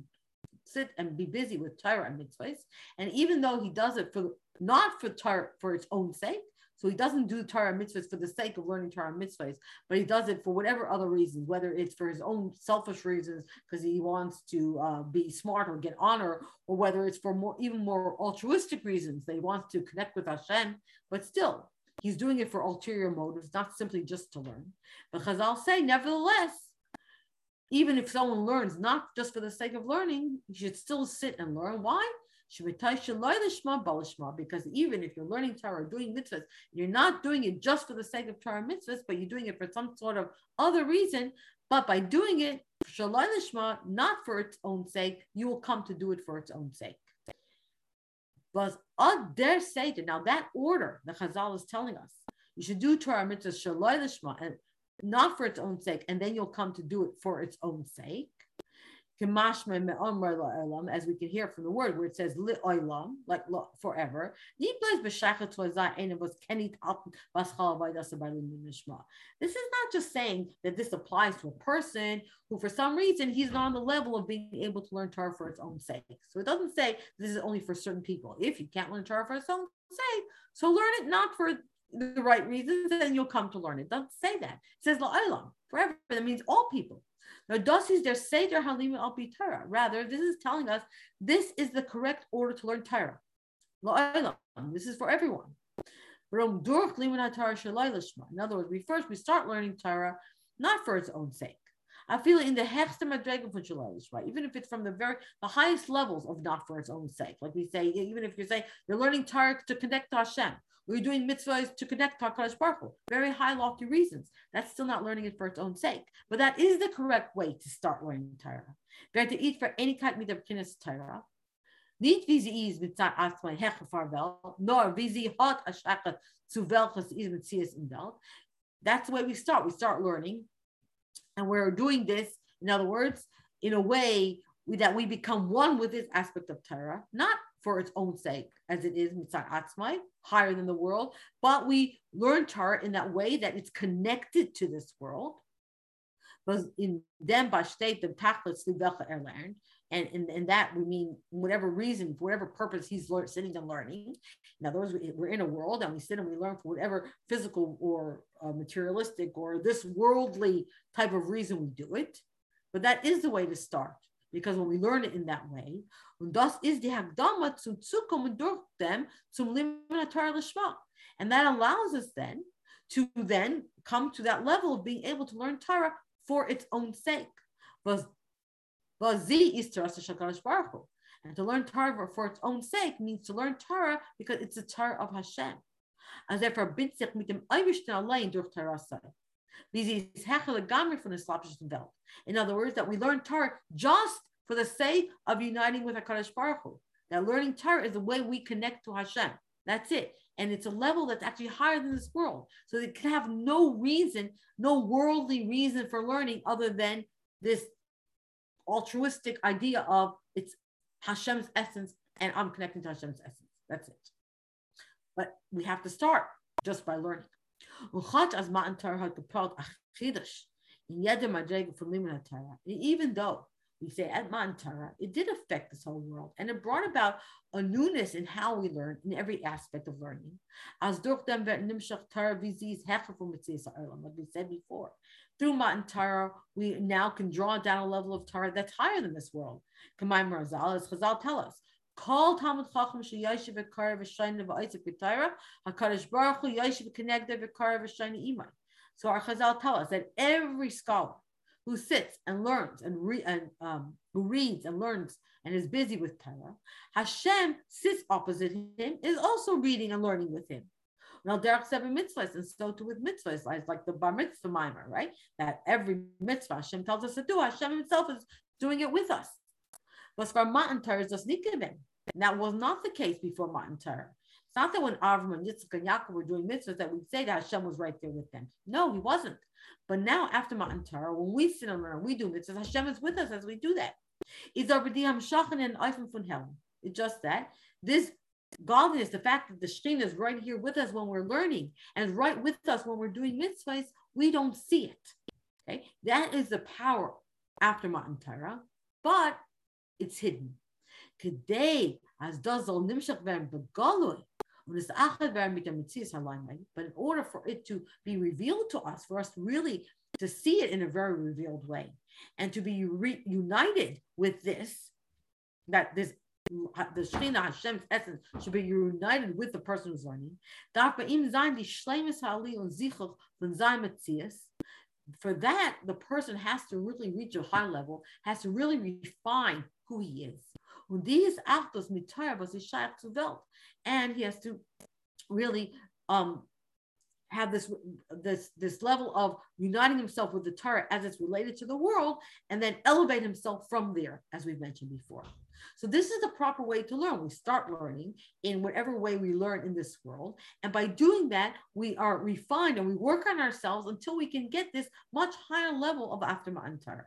sit and be busy with Torah and mitzvahs, and even though he does it for not for Torah for its own sake, so he doesn't do Torah mitzvahs for the sake of learning Torah mitzvahs, but he does it for whatever other reasons, whether it's for his own selfish reasons because he wants to uh, be smart or get honor, or whether it's for more even more altruistic reasons that he wants to connect with Hashem. But still, he's doing it for ulterior motives, not simply just to learn. But Chazal say, nevertheless, even if someone learns not just for the sake of learning, you should still sit and learn. Why? Because even if you're learning Torah or doing mitzvahs, you're not doing it just for the sake of Torah mitzvahs, but you're doing it for some sort of other reason. But by doing it, not for its own sake, you will come to do it for its own sake. But der Seder, now that order the Chazal is telling us, you should do Torah mitzvahs shaloi and not for its own sake, and then you'll come to do it for its own sake as we can hear from the word where it says li oilam, like forever. This is not just saying that this applies to a person who, for some reason, he's not on the level of being able to learn Torah for its own sake. So it doesn't say this is only for certain people. If you can't learn Torah for its own sake, so learn it not for the right reasons, and you'll come to learn it. Doesn't say that. It says la'olam, forever. That means all people. Now, dosis their seder halim al Torah. Rather, this is telling us this is the correct order to learn Torah. This is for everyone. In other words, we first we start learning Torah not for its own sake. I feel in the hechtemadrek of challah right? Even if it's from the very the highest levels of not for its own sake. Like we say, even if you're saying you're learning Torah to connect to Hashem, we're doing mitzvahs to connect to HaKadosh Baruch Hu. Very high, lofty reasons. That's still not learning it for its own sake. But that is the correct way to start learning Torah. We're to eat for any kind of kinnis Torah. Niet wie sie is mit sein nor wie sie hat a welches is mit sie in. That's the way we start. We start learning. And we're doing this, in other words, in a way that we become one with this aspect of Torah, not for its own sake, as it is mitzvah atzmai, higher than the world, but we learn Torah in that way that it's connected to this world. But in them by state the tachlis learned, and in, in that we mean whatever reason, for whatever purpose he's sitting and learning. In other words, we're in a world and we sit and we learn for whatever physical or uh, materialistic or this worldly type of reason we do it. But that is the way to start because when we learn it in that way. And that allows us then to then come to that level of being able to learn Torah for its own sake. And to learn Torah for its own sake means to learn Torah because it's the Torah of Hashem. As er verbindet sich mit dem Eibischten allein durch Torah sei. In other words, that we learn Torah just for the sake of uniting with HaKadosh Baruch Hu. That learning Torah is the way we connect to Hashem. That's it. And it's a level that's actually higher than this world. So it can have no reason, no worldly reason for learning other than this altruistic idea of it's Hashem's essence and I'm connecting to Hashem's essence. That's it. But we have to start just by learning. Even though we say at Matan Torah, it did affect this whole world and it brought about a newness in how we learn in every aspect of learning. As like we said before. Through Matan Torah, we now can draw down a level of Torah that's higher than this world. Kamai Marzal, as Chazal tell us, Call Talmud Chacham Sheyashiv Ekar V'Shayna V'Aitzik B'Torah, HaKadosh Baruch Hu Yashiv Connected V'Kar V'Shayna Imai. So our Chazal tell us that every scholar who sits and learns and, re- and um, who reads and learns and is busy with Torah, Hashem sits opposite him, is also reading and learning with him. Now, derech seven mitzvahs, and so too with mitzvahs, like the bar mitzvah mimer, right? That every mitzvah Hashem tells us to do, Hashem Himself is doing it with us. But for Matan Torah just nikivim. That was not the case before Matan Torah. It's not that when Avram and Yitzchak and Yaakov were doing mitzvahs that we'd say that Hashem was right there with them. No, he wasn't. But now, after Matan Torah, when we sit and learn, we do mitzvahs, Hashem is with us as we do that. It's just that this godliness, the fact that the stream is right here with us when we're learning and right with us when we're doing mitzvahs, we don't see it. Okay, that is the power after Matan Torah, but it's hidden. Today, as does all nimshach but in order for it to be revealed to us, for us really to see it in a very revealed way, and to be reunited with this, that this the Shekhinah Hashem's essence should be united with the person who's learning. For that, the person has to really reach a high level, has to really refine who he is. And he has to really um, have this this this level of uniting himself with the Torah as it's related to the world, and then elevate himself from there, as we've mentioned before. So this is the proper way to learn. We start learning in whatever way we learn in this world, and by doing that, we are refined and we work on ourselves until we can get this much higher level of after Torah.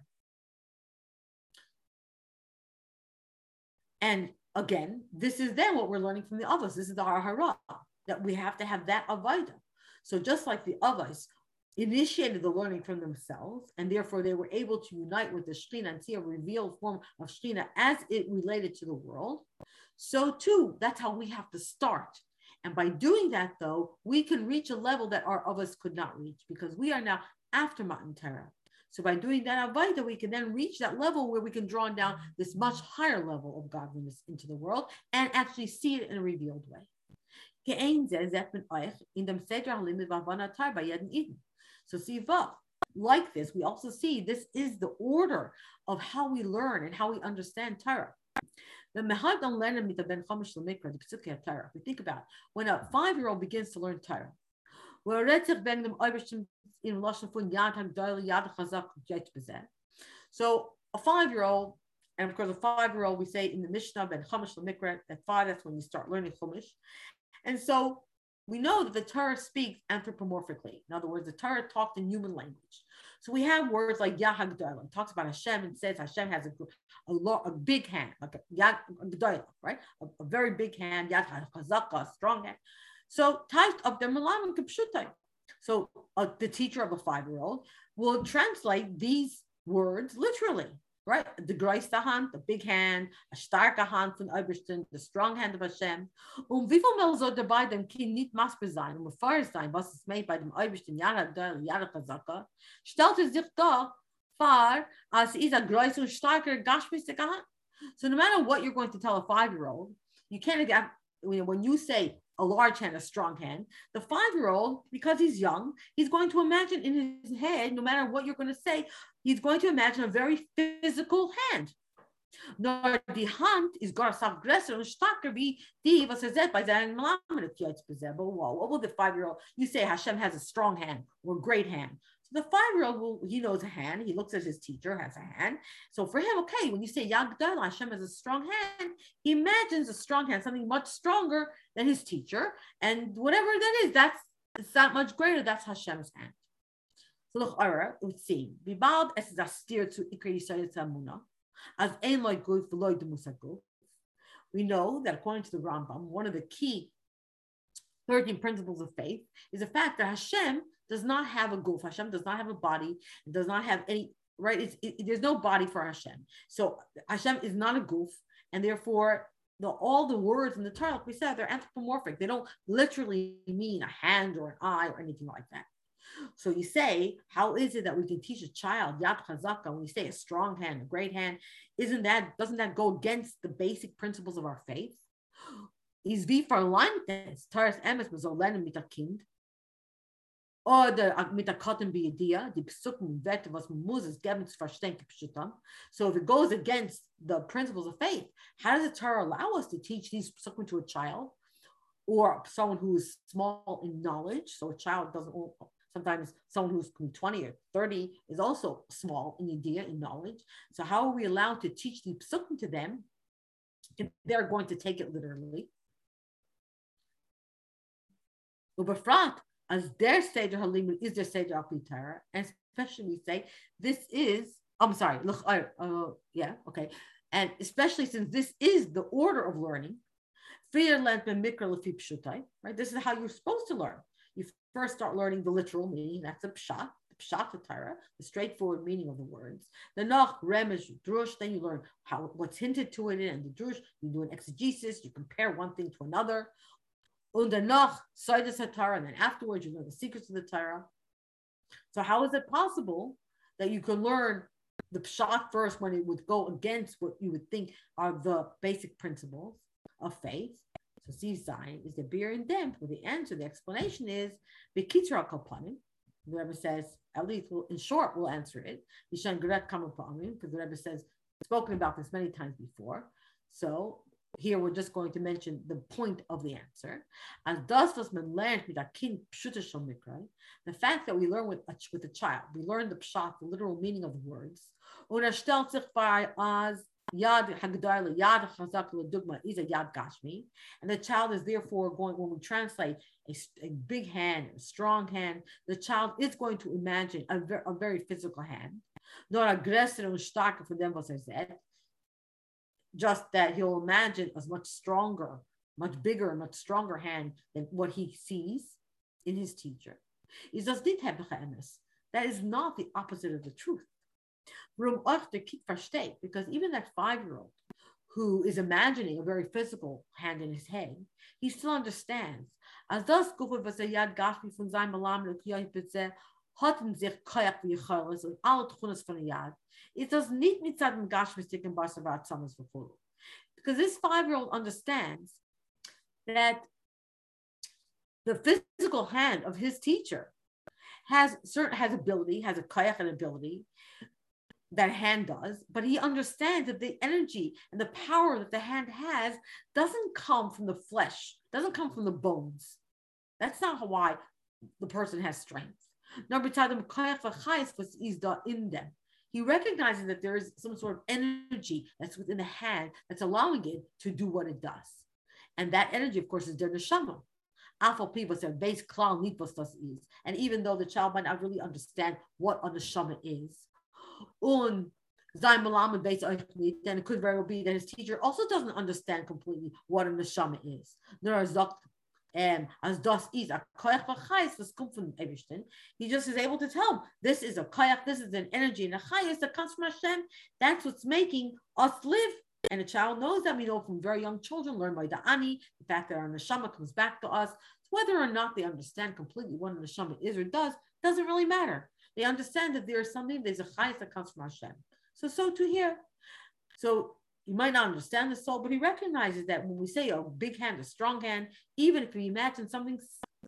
And again, this is then what we're learning from the Avos. This is the Hara that we have to have that Avaida. So just like the Avos initiated the learning from themselves, and therefore they were able to unite with the Shekhinah and see a revealed form of Shekhinah as it related to the world. So too, that's how we have to start. And by doing that, though, we can reach a level that our of us could not reach because we are now after Matan Torah. So by doing that Avaida, we can then reach that level where we can draw down this much higher level of godliness into the world and actually see it in a revealed way. So see, like this, we also see this is the order of how we learn and how we understand Torah. We think about when a five-year-old begins to learn Torah. So a five-year-old, and of course a five-year-old, we say in the Mishnah ben Chumash Lemikra, at five, that's when you start learning Chumash. And so we know that the Torah speaks anthropomorphically. In other words, the Torah talks in human language. So we have words like Yahagdalah, talks about Hashem and says Hashem has a, a, a big hand, like a Yahagdalah, right? A, a, very big hand, Yad a strong hand. So types of the Malam and So uh, the teacher of a five-year-old will translate these words literally right? The grootste hand, the big hand, a starke hand von Obersten, the strong hand of Hashem. Um wie viel Mal soll dabei dem Kind nicht maßbar sein, um erfahren sein, was es meint bei dem Obersten, Jana Döl, Jana Chazaka, stellt er sich da vor, als ist ein größer und starker Gashmistige Hand. So no matter what you're going to tell a five-year-old, you can't, when you say a large hand, a strong hand. The five year old, because he's young, he's going to imagine in his head, no matter what you're going to say, he's going to imagine a very physical hand. Nor die Hand is gar saf größer und starker wie die, was er sagt bei seinen What will the five-year-old, you say Hashem has a strong hand or great hand. So the five-year-old will, he knows a hand. He looks at his teacher, has a hand. So for him, okay, when you say Yagdal, Hashem has a strong hand, he imagines a strong hand, something much stronger than his teacher. And whatever that is, that's it's that much greater. That's Hashem's hand. So look, Ara, it Bibald es is a steer to Samuna, as ein loy guf loy de We know that according to the Rambam, one of the key 13 principles of faith is the fact that Hashem does not have a guf. Hashem does not have a body. Does not have any, right? It's, it, there's no body for Hashem. So Hashem is not a guf. And therefore, the, all the words in the Torah, like we said, they're anthropomorphic. They don't literally mean a hand or an eye or anything like that. So you say, how is it that we can teach a child yad chazaka when you say a strong hand, a great hand? Isn't that doesn't that go against the basic principles of our faith? Is wie verlangt Taras emes bezolenem mit a kind? Oder mit der Cotton Idea, die Psukken Werte, was man muss es geben zu verstehen, So if it goes against the principles of faith, how does the Torah allow us to teach these Psukken to a child or someone who is small in knowledge? So a child doesn't, sometimes someone who's 20 or 30 is also small in idea, in knowledge. So how are we allowed to teach the Psukken to them if they're going to take it literally? Ubefrat, as their stage of halimud is their of Torah, and especially we say this is. I'm sorry, uh, yeah, okay, and especially since this is the order of learning, right? This is how you're supposed to learn. You first start learning the literal meaning. That's a pshat, the pshat Torah, the straightforward meaning of the words. The nach remesh drush. Then you learn how what's hinted to it in the drush. You do an exegesis. You compare one thing to another. Und danach, Saidas Torah, and then afterwards you learn the secrets of the Torah. So how is it possible that you can learn the pshat first when it would go against what you would think are the basic principles of faith? So see sign is the beer and damp. Well, the answer, the explanation is Bekitra Kalpanim. The Rebbe says, at least we'll, in short, we'll answer it. Yishan because the Rebbe says, spoken about this many times before. So here we're just going to mention the point of the answer. As das was man lernt mit a kind the fact that we learn with a, with a child, we learn the pshat, the literal meaning of the words. Bei as yad yad is a yad gashmi, and the child is therefore going when we translate a, a big hand, a strong hand, the child is going to imagine a, ver, a very physical hand. Nor aggressive and starker for them was er said just that he'll imagine a much stronger, much bigger, much stronger hand than what he sees in his teacher. That is not the opposite of the truth. Because even that five year old who is imagining a very physical hand in his head, he still understands. As das was er yad gashmi von seinem Malam hatten sich koyak wie Choles und alle Tchunas von Yad. It does nicht mit seinem Gashmistik in Basavat Samas before. Because this five-year-old understands that the physical hand of his teacher has certain has ability, has a koyach and ability that hand does, but he understands that the energy and the power that the hand has doesn't come from the flesh, doesn't come from the bones. That's not why the person has strength. Number was in them. He recognizes that there is some sort of energy that's within the hand that's allowing it to do what it does. And that energy, of course, is their neshama. Afal people say base klal is. And even though the child might not really understand what a neshama is, un then it could very well be that his teacher also doesn't understand completely what a neshama is. Um, as das is a koyach v'chayis was come from Eberstein. He just is able to tell this is a koyach, this is an energy and a chayis that comes from Hashem. That's what's making us live. And a child knows that we know from very young children learn by the ani, the fact that our neshama comes back to us. Whether or not they understand completely what a neshama is or does doesn't really matter. They understand that there is something, there's a chayis that comes from Hashem. So, so to here. So he might not understand the soul, but he recognizes that when we say a big hand, a strong hand, even if we imagine something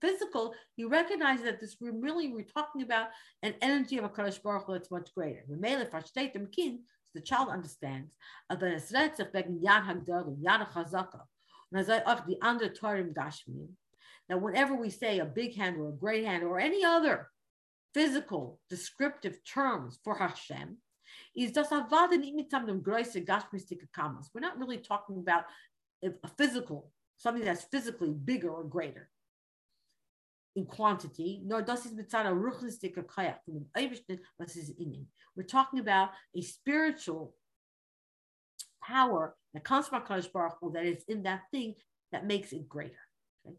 physical, he recognizes that this really we're talking about an energy of a Kadosh Baruch Hu that's much greater. The so the child understands. Uh, now, whenever we say a big hand or a great hand or any other physical descriptive terms for Hashem, is das Avada nicht mit einem größeren Gashmistic Kamas. We're not really talking about a physical, something that's physically bigger or greater in quantity, nor das ist mit seiner ruchnistic Kayach from the Eibishtin, was is. We're talking about a spiritual power that comes from Kadosh Baruch Hu that is in that thing that makes it greater. Okay?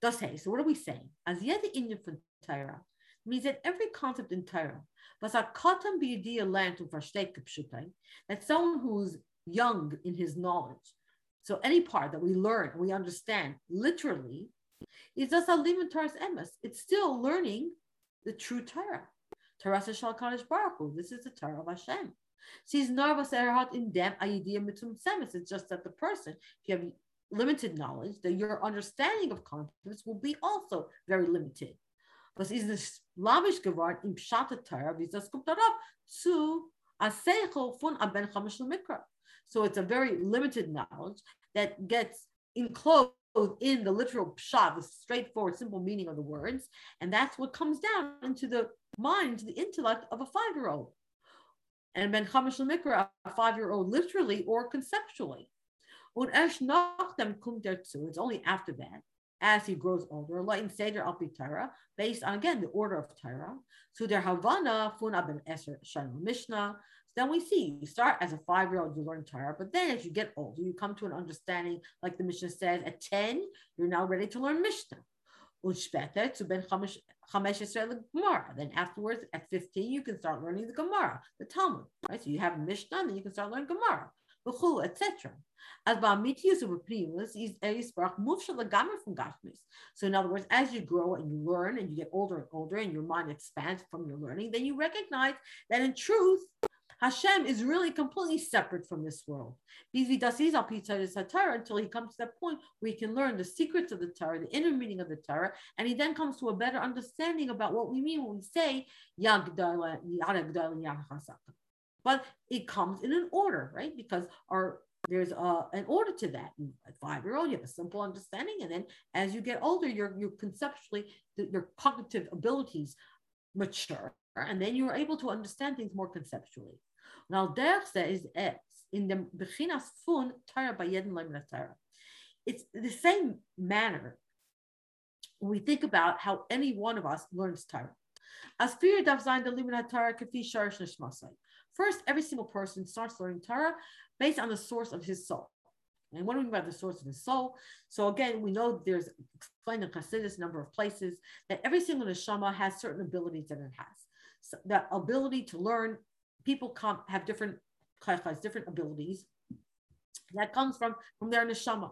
Das so what are we saying? As yet the Indian from Torah means that every concept in Torah was a katan learned to versteht that someone who's young in his knowledge. So any part that we learn we understand literally is just a limitars emes. It's still learning the true Torah. Torah Shal Kadosh Baruch This is the Torah of Hashem. Sees nervous erhat in dem idea mitzum semis. It's just that the person, if you have limited knowledge, that your understanding of concepts will be also very limited. Was ist es lavish geworden im Pshat Torah, wie das kommt darauf, zu von Mikra. So it's a very limited knowledge that gets enclosed in the literal pshat, the straightforward, simple meaning of the words, and that's what comes down into the mind, the intellect of a five-year-old. And Ben Chamish Mikra, a five-year-old, literally or conceptually. Und erst nach kommt dazu, it's only after that, as he grows older, in Seder al Torah, based on again the order of Torah. So their Havana, Fun ben Eser Shalom Mishnah. So then we see you start as a five-year-old, you learn Torah, but then as you get older, you come to an understanding, like the Mishnah says, at 10, you're now ready to learn Mishnah. to. Then afterwards, at 15, you can start learning the Gemara, the Talmud. Right? So you have Mishnah, then you can start learning Gemara etc. As ba'amitius of primus is uh, erisparach mufshal from gashmis. So in other words, as you grow and you learn and you get older and older and your mind expands from your learning, then you recognize that in truth, Hashem is really completely separate from this world. Until he comes to that point where he can learn the secrets of the Torah, the inner meaning of the Torah, and he then comes to a better understanding about what we mean when we say but it comes in an order, right? Because our there's a, an order to that. A five-year-old, you have a simple understanding, and then as you get older, your your conceptually your cognitive abilities mature, and then you're able to understand things more conceptually. Now, there says in the bechinas fun Torah bayedin Torah. It's the same manner we think about how any one of us learns Torah. As fear dav zayin the limit Torah kafi sharish nishmasai. First, every single person starts learning Torah based on the source of his soul. And what do we mean by the source of his soul? So again, we know there's explained in Chassidus number of places that every single neshama has certain abilities that it has. So that ability to learn, people come have different different abilities. That comes from from their neshama.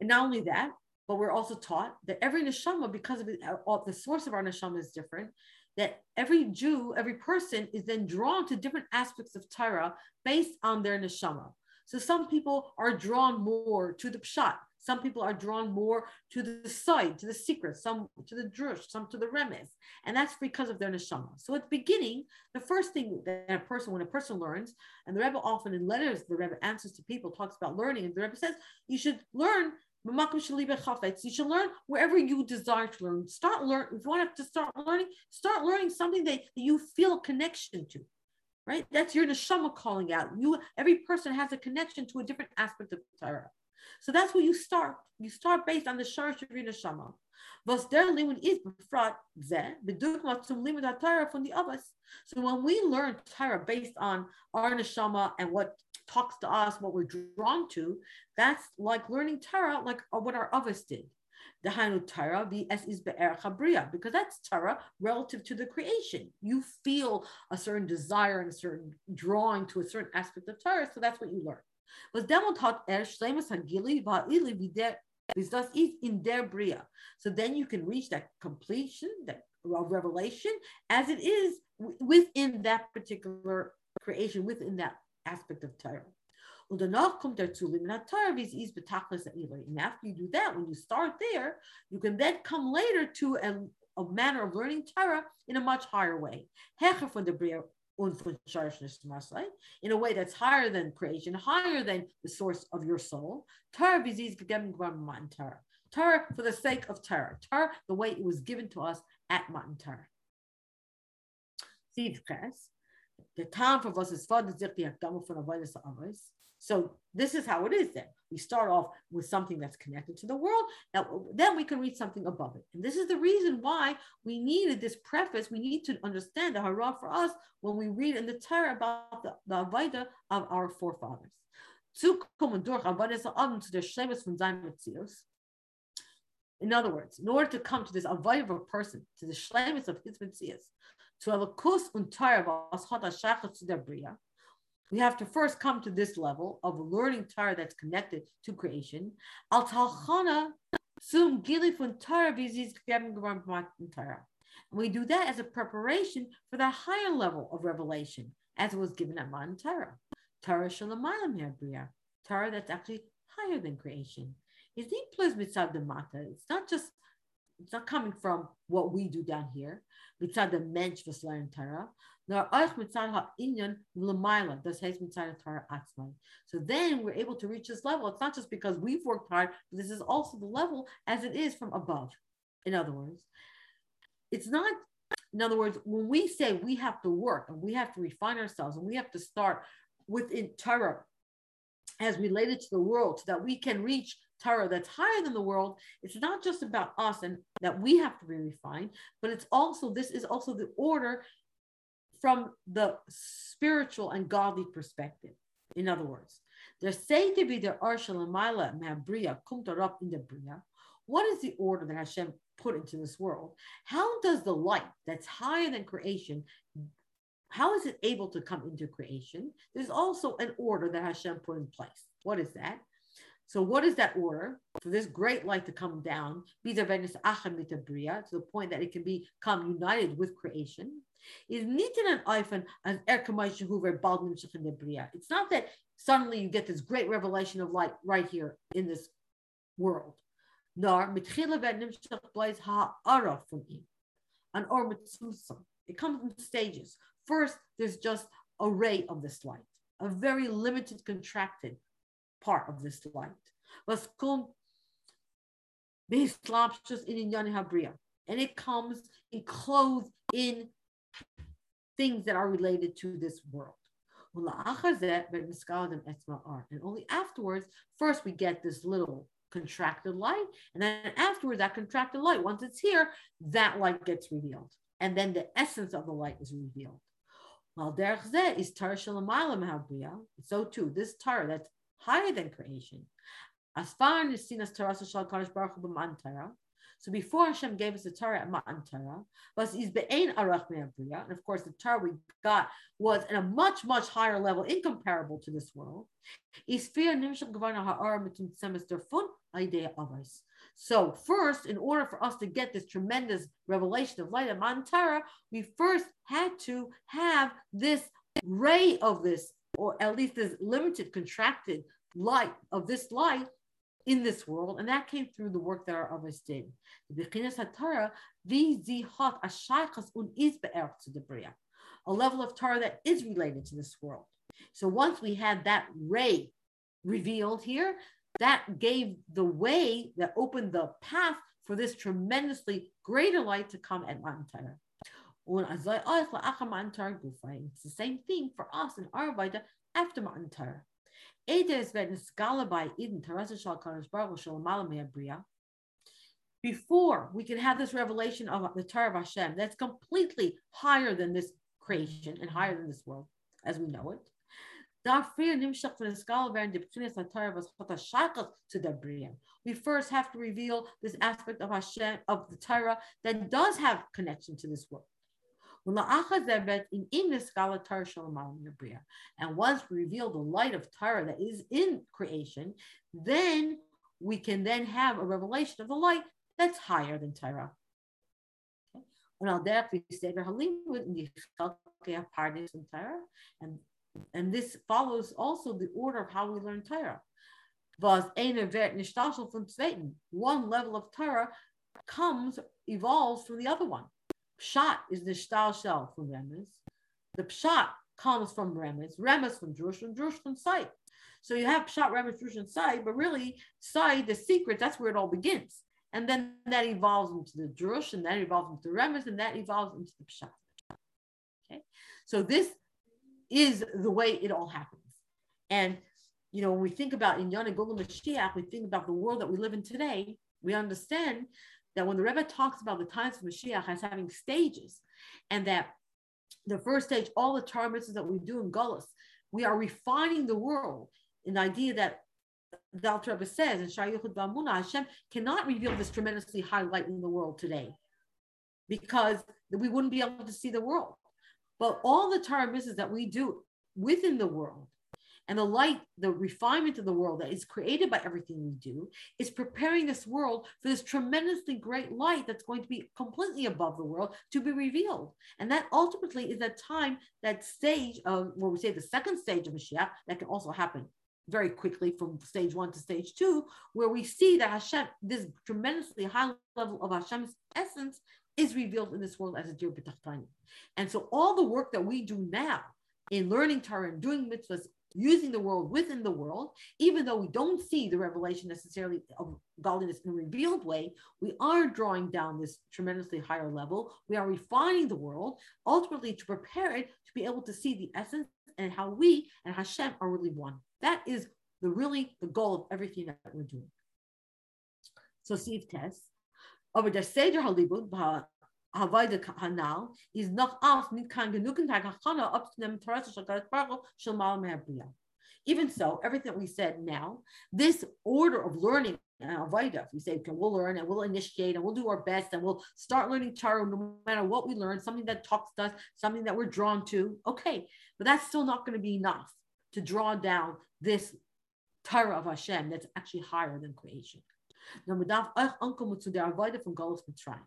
And not only that, but we're also taught that every neshama, because of it, uh, the source of our neshama is different, that every Jew, every person is then drawn to different aspects of Torah based on their neshama. So some people are drawn more to the pshat. Some people are drawn more to the side, to the secret, some to the drush, some to the remes. And that's because of their neshama. So at the beginning, the first thing that a person, when a person learns, and the Rebbe often in letters, the Rebbe answers to people, talks about learning, and the Rebbe says, you should learn you should learn wherever you desire to learn. Start learn. If you want to start learning, start learning something that, you feel a connection to right? That's your neshama calling out. You, every person has a connection to a different aspect of Torah. So that's where you start. You start based on the sharish of your neshama. From the Avos. So when we learn Torah based on our neshama and what talks to us, what we're drawn to, that's like learning Torah, like what our Avos did the Hanu Torah as is Chabriya, because that's Torah relative to the creation. You feel a certain desire and a certain drawing to a certain aspect of Torah, so that's what you learn. Was taught er shlemus hagili va'ili does is in their bria. So then you can reach that completion, that revelation, as it is within that particular creation, within that aspect of Torah. Torah And after you do that, when you start there, you can then come later to a, a manner of learning Torah in a much higher way. Hecher in a way that's higher than creation, higher than the source of your soul. Torah. Torah for the sake of Torah. Torah, the way it was given to us at Matan Torah. The time for us is Avos. So this is how it is then. We start off with something that's connected to the world. Now, then we can read something above it. And this is the reason why we needed this preface. We need to understand the hara for us when we read in the Torah about the, the Avaida of our forefathers. In other words, in order to come to this Avaida of a person, to the shlemus of his Metzias, to have a kus und Torah zu Bria, we have to first come to this level of learning Torah that's connected to creation. Al talchana sum gilifun Torah vizis Torah. We do that as a preparation for the higher level of revelation, as it was given at Matan Torah. Torah shalamayim Bria. Torah that's actually higher than creation. It's It's not just it's not coming from what we do down here. Mitzad the mensch was learn Torah. So then we're able to reach this level. It's not just because we've worked hard, but this is also the level as it is from above. In other words, it's not, in other words, when we say we have to work and we have to refine ourselves and we have to start within Torah as related to the world so that we can reach Torah that's higher than the world, it's not just about us and that we have to be refined, but it's also, this is also the order from the spiritual and godly perspective. In other words, there say to be the Arshalamila Mabria Kumtarab in the Bria. What is the order that Hashem put into this world? How does the light that's higher than creation, how is it able to come into creation? There's also an order that Hashem put in place. What is that? So, what is that order for this great light to come down, to the point that it can become united with creation? is niet in an iPhone as It's not that suddenly you get this great revelation of light right here in this world. Nor an or It comes in stages. First, there's just a ray of this light, a very limited, contracted part of this light. Was kommt and it comes enclosed in things that are related to this world. And only afterwards, first we get this little contracted light, and then afterwards, that contracted light, once it's here, that light gets revealed. And then the essence of the light is revealed. Well, is Torah So too, this Torah that's higher than creation. As far as seen as Torah Shal Kadosh Baruch Hu so before Hashem gave us the Torah at Matan Torah, was is be'ein arach and of course the Torah we got was at a much much higher level, incomparable to this world. So first, in order for us to get this tremendous revelation of light at Matan Torah, we first had to have this ray of this, or at least this limited, contracted light of this light in this world, and that came through the work that our Avos did. A level of Torah that is related to this world. So once we had that ray revealed here, that gave the way that opened the path for this tremendously greater light to come at Matan Torah. Oh, it's the same thing for us in our after Matan Torah. Before we can have this revelation of the Torah of Hashem, that's completely higher than this creation and higher than this world as we know it. We first have to reveal this aspect of Hashem, of the Torah that does have connection to this world. And once we reveal the light of Torah that is in creation, then we can then have a revelation of the light that's higher than Torah. And, and this follows also the order of how we learn Torah. One level of Torah comes, evolves from the other one. Pshat is the shtal shell from Remez. The pshat comes from Remez, Remez from Jerusalem, Jerusalem site. So you have pshat, Remez, Jerusalem site, but really site, the secret, that's where it all begins. And then that evolves into the Jerusalem, that evolves into Remez, and that evolves into the pshat. Okay, so this is the way it all happens. And you know, when we think about in Yonah Gula Mashiach, we think about the world that we live in today, we understand that when the Rebbe talks about the times of Mashiach as having stages, and that the first stage, all the tarmitzvahs that we do in Gullus, we are refining the world in the idea that the Alter Rebbe says in Shayuchud Bamuna, Hashem cannot reveal this tremendously high light in the world today because we wouldn't be able to see the world. But all the tarmitzvahs that we do within the world and the light, the refinement of the world that is created by everything we do, is preparing this world for this tremendously great light that's going to be completely above the world to be revealed. And that ultimately is that time, that stage of where we say the second stage of Mashiach, that can also happen very quickly from stage one to stage two, where we see that Hashem, this tremendously high level of Hashem's essence, is revealed in this world as a dear b'tachtani. And so all the work that we do now in learning Torah and doing mitzvahs using the world within the world, even though we don't see the revelation necessarily of godliness in a revealed way, we are drawing down this tremendously higher level. We are refining the world, ultimately to prepare it to be able to see the essence and how we and Hashem are really one. That is the really the goal of everything that we're doing. So Steve Tess. Over the Hanal is. Even so, everything we said now, this order of learning uh, Avaida, we say, okay, we'll learn and we'll initiate and we'll do our best and we'll start learning Torah no matter what we learn, something that talks to us, something that we're drawn to. Okay, but that's still not going to be enough to draw down this Torah of Hashem that's actually higher than creation. From Galus Mitzrayim.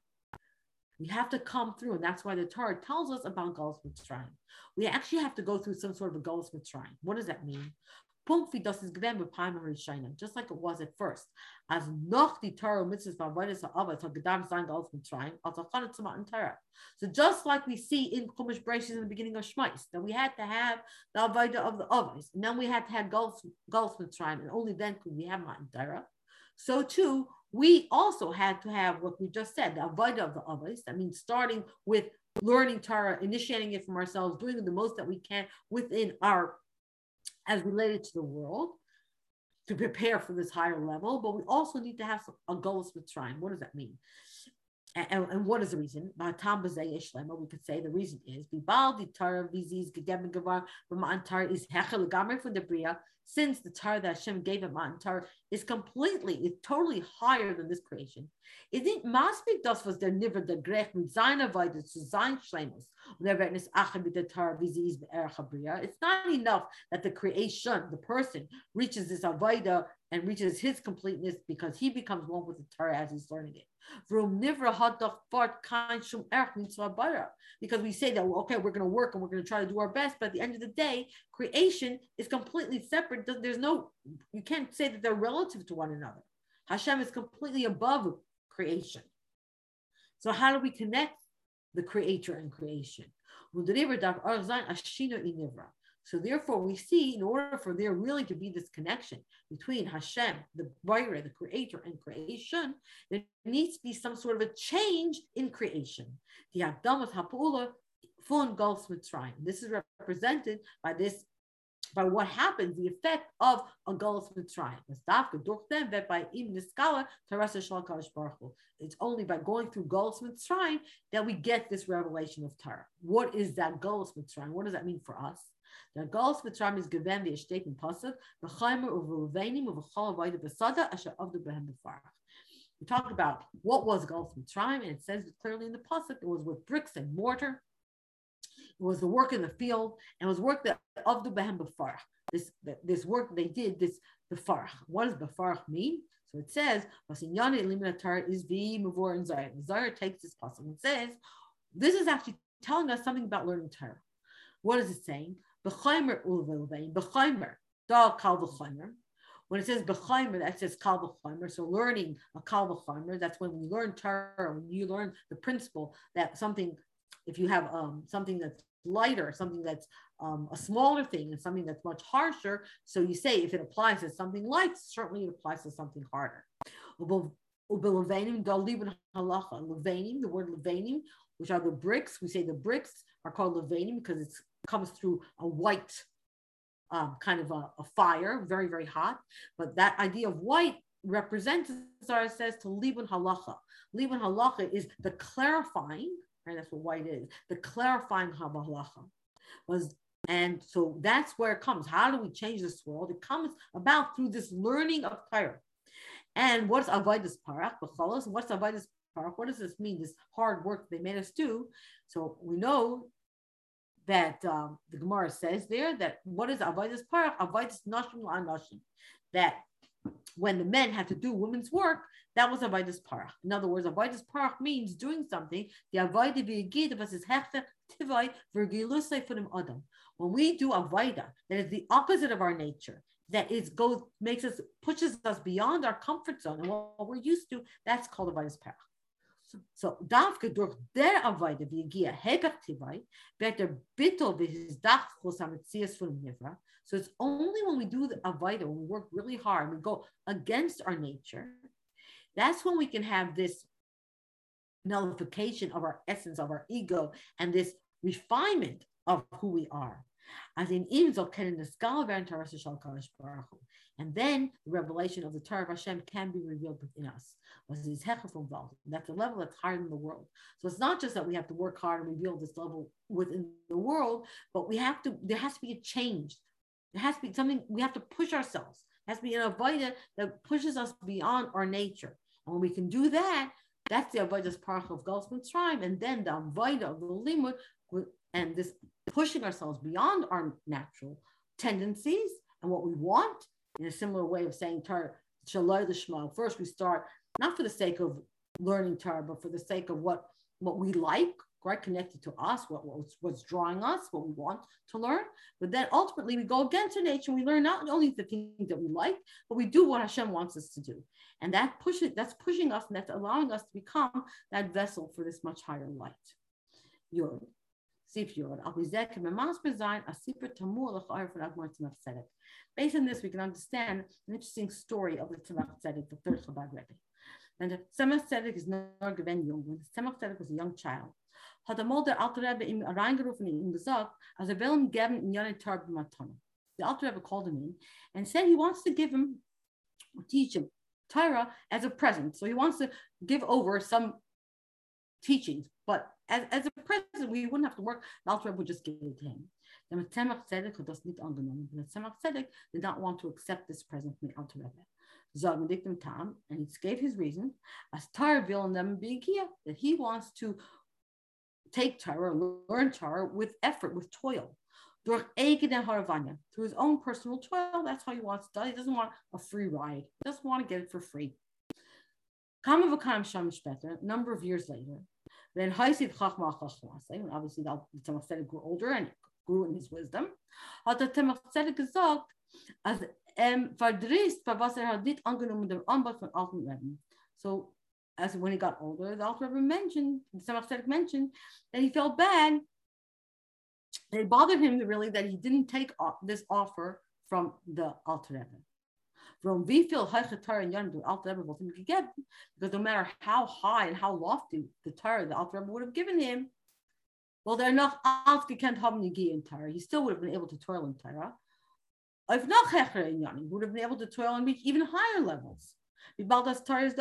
We have to come through, and that's why the Torah tells us about Galus Mitzrayim. We actually have to go through some sort of a Galus Mitzrayim. What does that mean? Just like it was at first. As noch die Torah mitzvahs ba'avodas ha'avos ha'gedam zayin galus mitzrayim chanat tzmat Torah. So just like we see in Chumash Bereshit in the beginning of Shemos, that we had to have the avodah of the avos, and then we had to have galus mitzrayim, and only then could we have matan Torah. So too, we also had to have what we just said, the avodah of the avos. That means starting with learning Torah, initiating it from ourselves, doing the most that we can within our, as related to the world, to prepare for this higher level. But we also need to have a Galus Mitzrayim. What does that mean? and, and, what is the reason? We could say the reason is for the Bria, since the Tar that Hashem gave him Matan Tar is completely, is totally higher than this creation. It didn't maspik das was der niver der grech mit seiner Weide zu sein Schleimus. It's not enough that the creation, the person, reaches this avoida and reaches his completeness because he becomes one with the Torah as he's learning it. Because we say that, okay, we're going to work and we're going to try to do our best, but at the end of the day, creation is completely separate. There's no, you can't say that they're relative to one another. Hashem is completely above creation. So how do we connect the creator and creation? So therefore, we see in order for there really to be this connection between Hashem, the Baira, the creator, and creation, there needs to be some sort of a change in creation. The Adamas Hapula Fun Galus Mitzrayim. This is represented by this by what happens, the effect of a Galus Mitzrayim. It's only by going through Galus Mitzrayim that we get this revelation of Torah. What is that Galus Mitzrayim? What does that mean for us? The Galus Mitzrayim is given the estate in Pasuk, v'chaymer u'v'ruvenim u'v'chol avodah b'sada asher avdu behem b'farach. We talk about what was Galus Mitzrayim, and it says clearly in the Pasuk, it was with bricks and mortar. It was the work in the field, and it was work that of the behem b'farach. This this work they did, this b'farach. What does b'farach mean? So it says, Vasinyani eliminatar is v mavor and. Zayar takes this puzzle and says, this is actually telling us something about learning Torah. What is it saying? B'chaimer ulvein, b'chaimer, da kal b'chaimer. When it says b'chaimer, that says kal b'chaimer. So learning a kal b'chaimer, that's when we learn Torah, when you learn the principle that something, if you have um, something that's lighter, something that's um, a smaller thing, and something that's much harsher. So you say if it applies to something light, certainly it applies to something harder. The word levanim, which are the bricks, we say the bricks are called levanim because it comes through a white um, kind of a, a, fire, very, very hot. But that idea of white represents, as says, to libun halacha. Libun halacha is the clarifying Right? That's what white is. The clarifying halacha was, and so that's where it comes. How do we change this world? It comes about through this learning of Torah. And what's avodas parach? What's avodas parach? What does this mean? This hard work they made us do. So we know that um, the Gemara says there that what is avodas parach? Avodas nashim la'anashim. That when the men had to do women's work, that was avodas parach. In other words, avodas parach means doing something. The avodah v'yigid versus hechter tivai v'gilusay for them adam. When we do avodah, that is the opposite of our nature. That is goes makes us pushes us beyond our comfort zone and what we're used to. That's called avodas parach. So dafke durch der Avodah v'yigia hegach tivai wird der bittel v'his dachchus hametzias von nivra. So it's only when we do the avodah, when we work really hard, we go against our nature, that's when we can have this nullification of our essence, of our ego, and this refinement of who we are. As in and then the revelation of the Torah of Hashem can be revealed within us. That's a level that's higher than the world. So it's not just that we have to work hard and reveal this level within the world, but we have to, there has to be a change. There has to be something, we have to push ourselves. It has to be an avodah that pushes us beyond our nature. And when we can do that, that's the avodah parach of Galus Mitzrayim, and then the avodah of the limud, and this pushing ourselves beyond our natural tendencies and what we want, in a similar way of saying Torah, Shalai Shema. First, we start not for the sake of learning Torah, but for the sake of what what we like, right? Connected to us, what, what's, what's drawing us, what we want to learn. But then ultimately we go against nature. and We learn not only the things that we like, but we do what Hashem wants us to do. And that pushes, that's pushing us and that's allowing us to become that vessel for this much higher light. Yod. Based on this, we can understand an interesting story of the Tzemach Tzedek, the third Chabad Rebbe. And the Tzemach Tzedek is not given young. When the Tzemach Tzedek was a young child, hat er mal der Alte Rebbe ihm reingerufen und ihm gesagt, also er will geben in Yonah Tarb Matana. The Alter Rebbe called him in and said he wants to give him, teach him Torah as a present. So he wants to give over some teachings. But as, as a president, we wouldn't have to work. The Rebbe would just give it to him. The Tzemach Tzedek hat das nicht angenommen. The Tzemach Tzedek did not want to accept this present from the Alter Rebbe. Zog Diktim Tam, and he gave his reason, as will them being that he wants to take Torah, learn Torah with effort, with toil. Through his own personal toil, that's how he wants to. He doesn't want a free ride. He doesn't want to get it for free. A number of years later, then he said, obviously the Tzemach grew older and grew in his wisdom. Hat der Tzemach gesagt, als ähm, verdrießt, was er hat nicht angenommen dem Anbau von alten Reben. So as when he got older, the Alter Rebbe mentioned, the Tzemach mentioned that he felt bad. It bothered him really that he didn't take this offer from the Alter Rebbe. From Vifil Hachatar and Yom, Alter get because no matter how high and how lofty the Torah the Alter Rebbe would have given him, well, they're not aufgekent haben Yigi in Torah. He still would have been able to toil in Torah. If not in Yom, he would have been able to toil and reach even higher levels. Because Torah is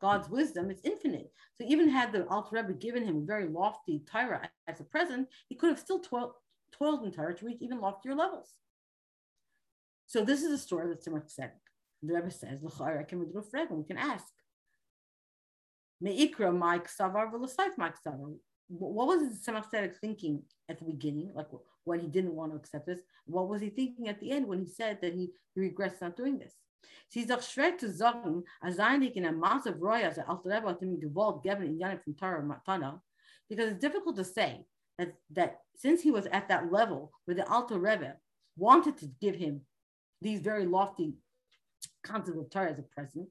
God's wisdom, it's infinite. So even had the Alter Rebbe given him a very lofty Torah as a present, he could have still toiled, toiled in Torah to reach even loftier levels. So this is a story that Tzemach said. The Rebbe says, "L'chayr can we can ask. Meikra Mike Savar v'lasayt Mike Savar. What was Tzemach Tzedek thinking at the beginning, like when he didn't want to accept this? What was he thinking at the end when he said that he, he regrets not doing this? Sie ist doch schwer a massive roy, als der Rebbe hat ihm gewollt in Janik from Torah Matana, because it's difficult to say that, that since he was at that level where the Alter Rebbe wanted to give him these very lofty concepts of Torah as a present,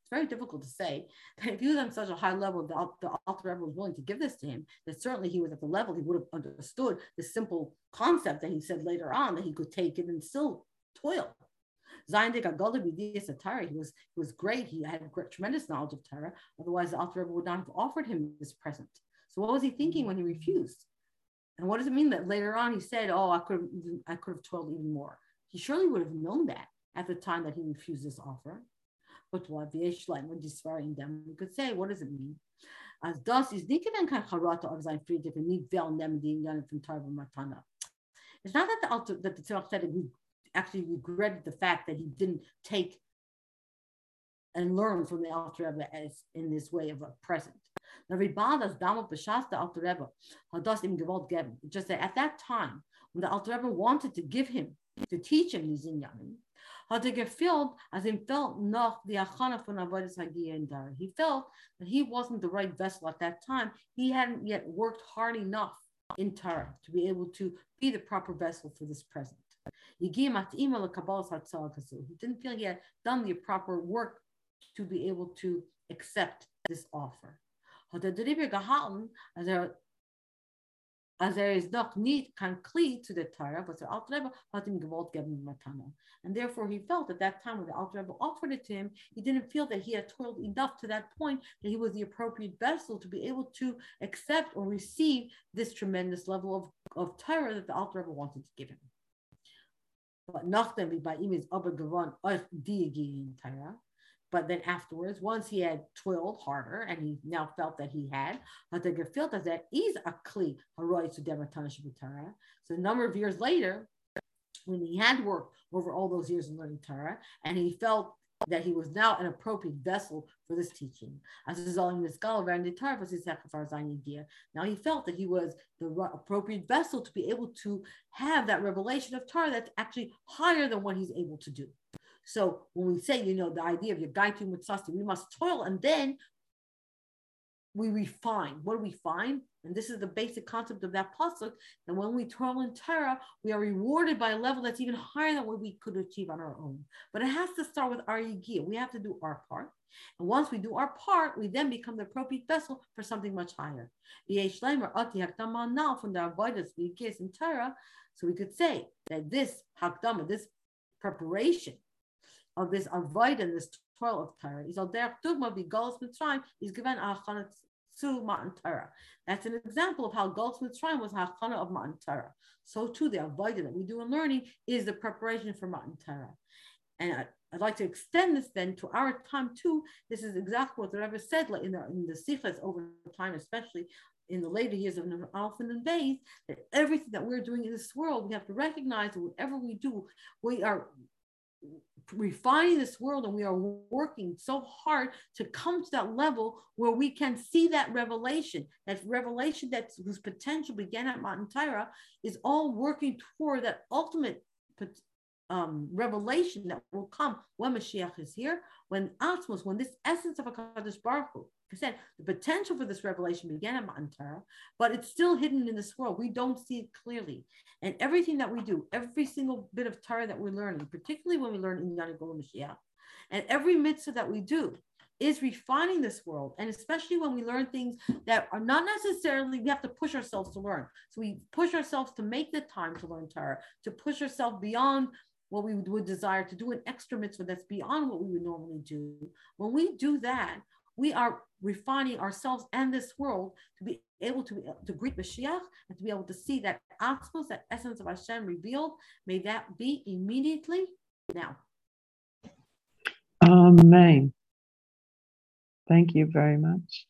it's very difficult to say. That if he was on such a high level, the, the Alter Rebbe was willing to give this to him, that certainly he was at the level he would have understood the simple concept that he said later on that he could take it and still toil. Zayin Torah. He was he was great. He had great, tremendous knowledge of Torah. Otherwise, the Alter Rebbe would not have offered him this present. So, what was he thinking when he refused? And what does it mean that later on he said, "Oh, I could I could have toiled even more"? He surely would have known that at the time that he refused this offer. But what the when disvaring them, we could say, what does it mean? As das is nicht gewen kein Charata of sein Friedrich and nicht well nehmen die Indianen from Tarva Matana. It's not that the alter, that the Tzemach said we actually regretted the fact that he didn't take and learn from the Alter Rebbe as in this way of a present. Now, Ribadas Damo B'Shasta Alter Rebbe Hadas im Gewalt. Just that at that time, when the Alter Rebbe wanted to give him to teach him these inyanim, had as him felt noch the achana von avodas hagia in dar. He felt that he wasn't the right vessel at that time. He hadn't yet worked hard enough in Torah to be able to be the proper vessel for this present. He didn't feel he had done the proper work to be able to accept this offer. As there is noch nicht Kli to the Torah, but the Alter Rebbe hat ihm gewollt geben Matana. And therefore he felt at that time when the Alter Rebbe offered it to him, he didn't feel that he had toiled enough to that point that he was the appropriate vessel to be able to accept or receive this tremendous level of, of Torah that the Alter Rebbe wanted to give him. But nachdem wie bei ihm ist aber gewonnen euch die Torah, but then afterwards, once he had toiled harder and he now felt that he had, felt that is a kli haroy to So a number of years later, when he had worked over all those years in learning Torah, and he felt that he was now an appropriate vessel for this teaching. As a result, in this Now he felt that he was the appropriate vessel to be able to have that revelation of Torah that's actually higher than what he's able to do. So when we say, you know, the idea of your gaitu mitzasti, we must toil and then we refine. What do we find? And this is the basic concept of that pasuk. And when we toil in Torah, we are rewarded by a level that's even higher than what we could achieve on our own. But it has to start with our yigiyah. We have to do our part. And once we do our part, we then become the appropriate vessel for something much higher. So we could say that this hakdama, this preparation of this avoid and this toil of Torah. Is al derech dugma Mitzrayim is given a to Matan Torah. That's an example of how Galus Mitzrayim was hachana of Matan Torah. So too the avoid that we do in learning is the preparation for Matan Torah. And I'd like to extend this then to our time too. This is exactly what the Rebbe said in the, in the sichos over time, especially in the later years of Alphen and Beis, that everything that we're doing in this world, we have to recognize that whatever we do, we are refining this world and we are working so hard to come to that level where we can see that revelation. That revelation that whose potential began at Matan Torah is all working toward that ultimate um, revelation that will come when Mashiach is here, when Atzmos, when this essence of a Baruch Hu, the potential for this revelation began at Matan Torah, but it's still hidden in this world. We don't see it clearly. And everything that we do, every single bit of Torah that we're learning, particularly when we learn in Yani Gola Mashiach, and every mitzvah that we do is refining this world. And especially when we learn things that are not necessarily, we have to push ourselves to learn. So we push ourselves to make the time to learn Torah, to push ourselves beyond what we would desire to do an extra mitzvah that's beyond what we would normally do. When we do that, we are refining ourselves and this world to be able to, to greet Mashiach and to be able to see that Atzmos, that essence of Hashem revealed. May that be immediately now. Amen. Thank you very much.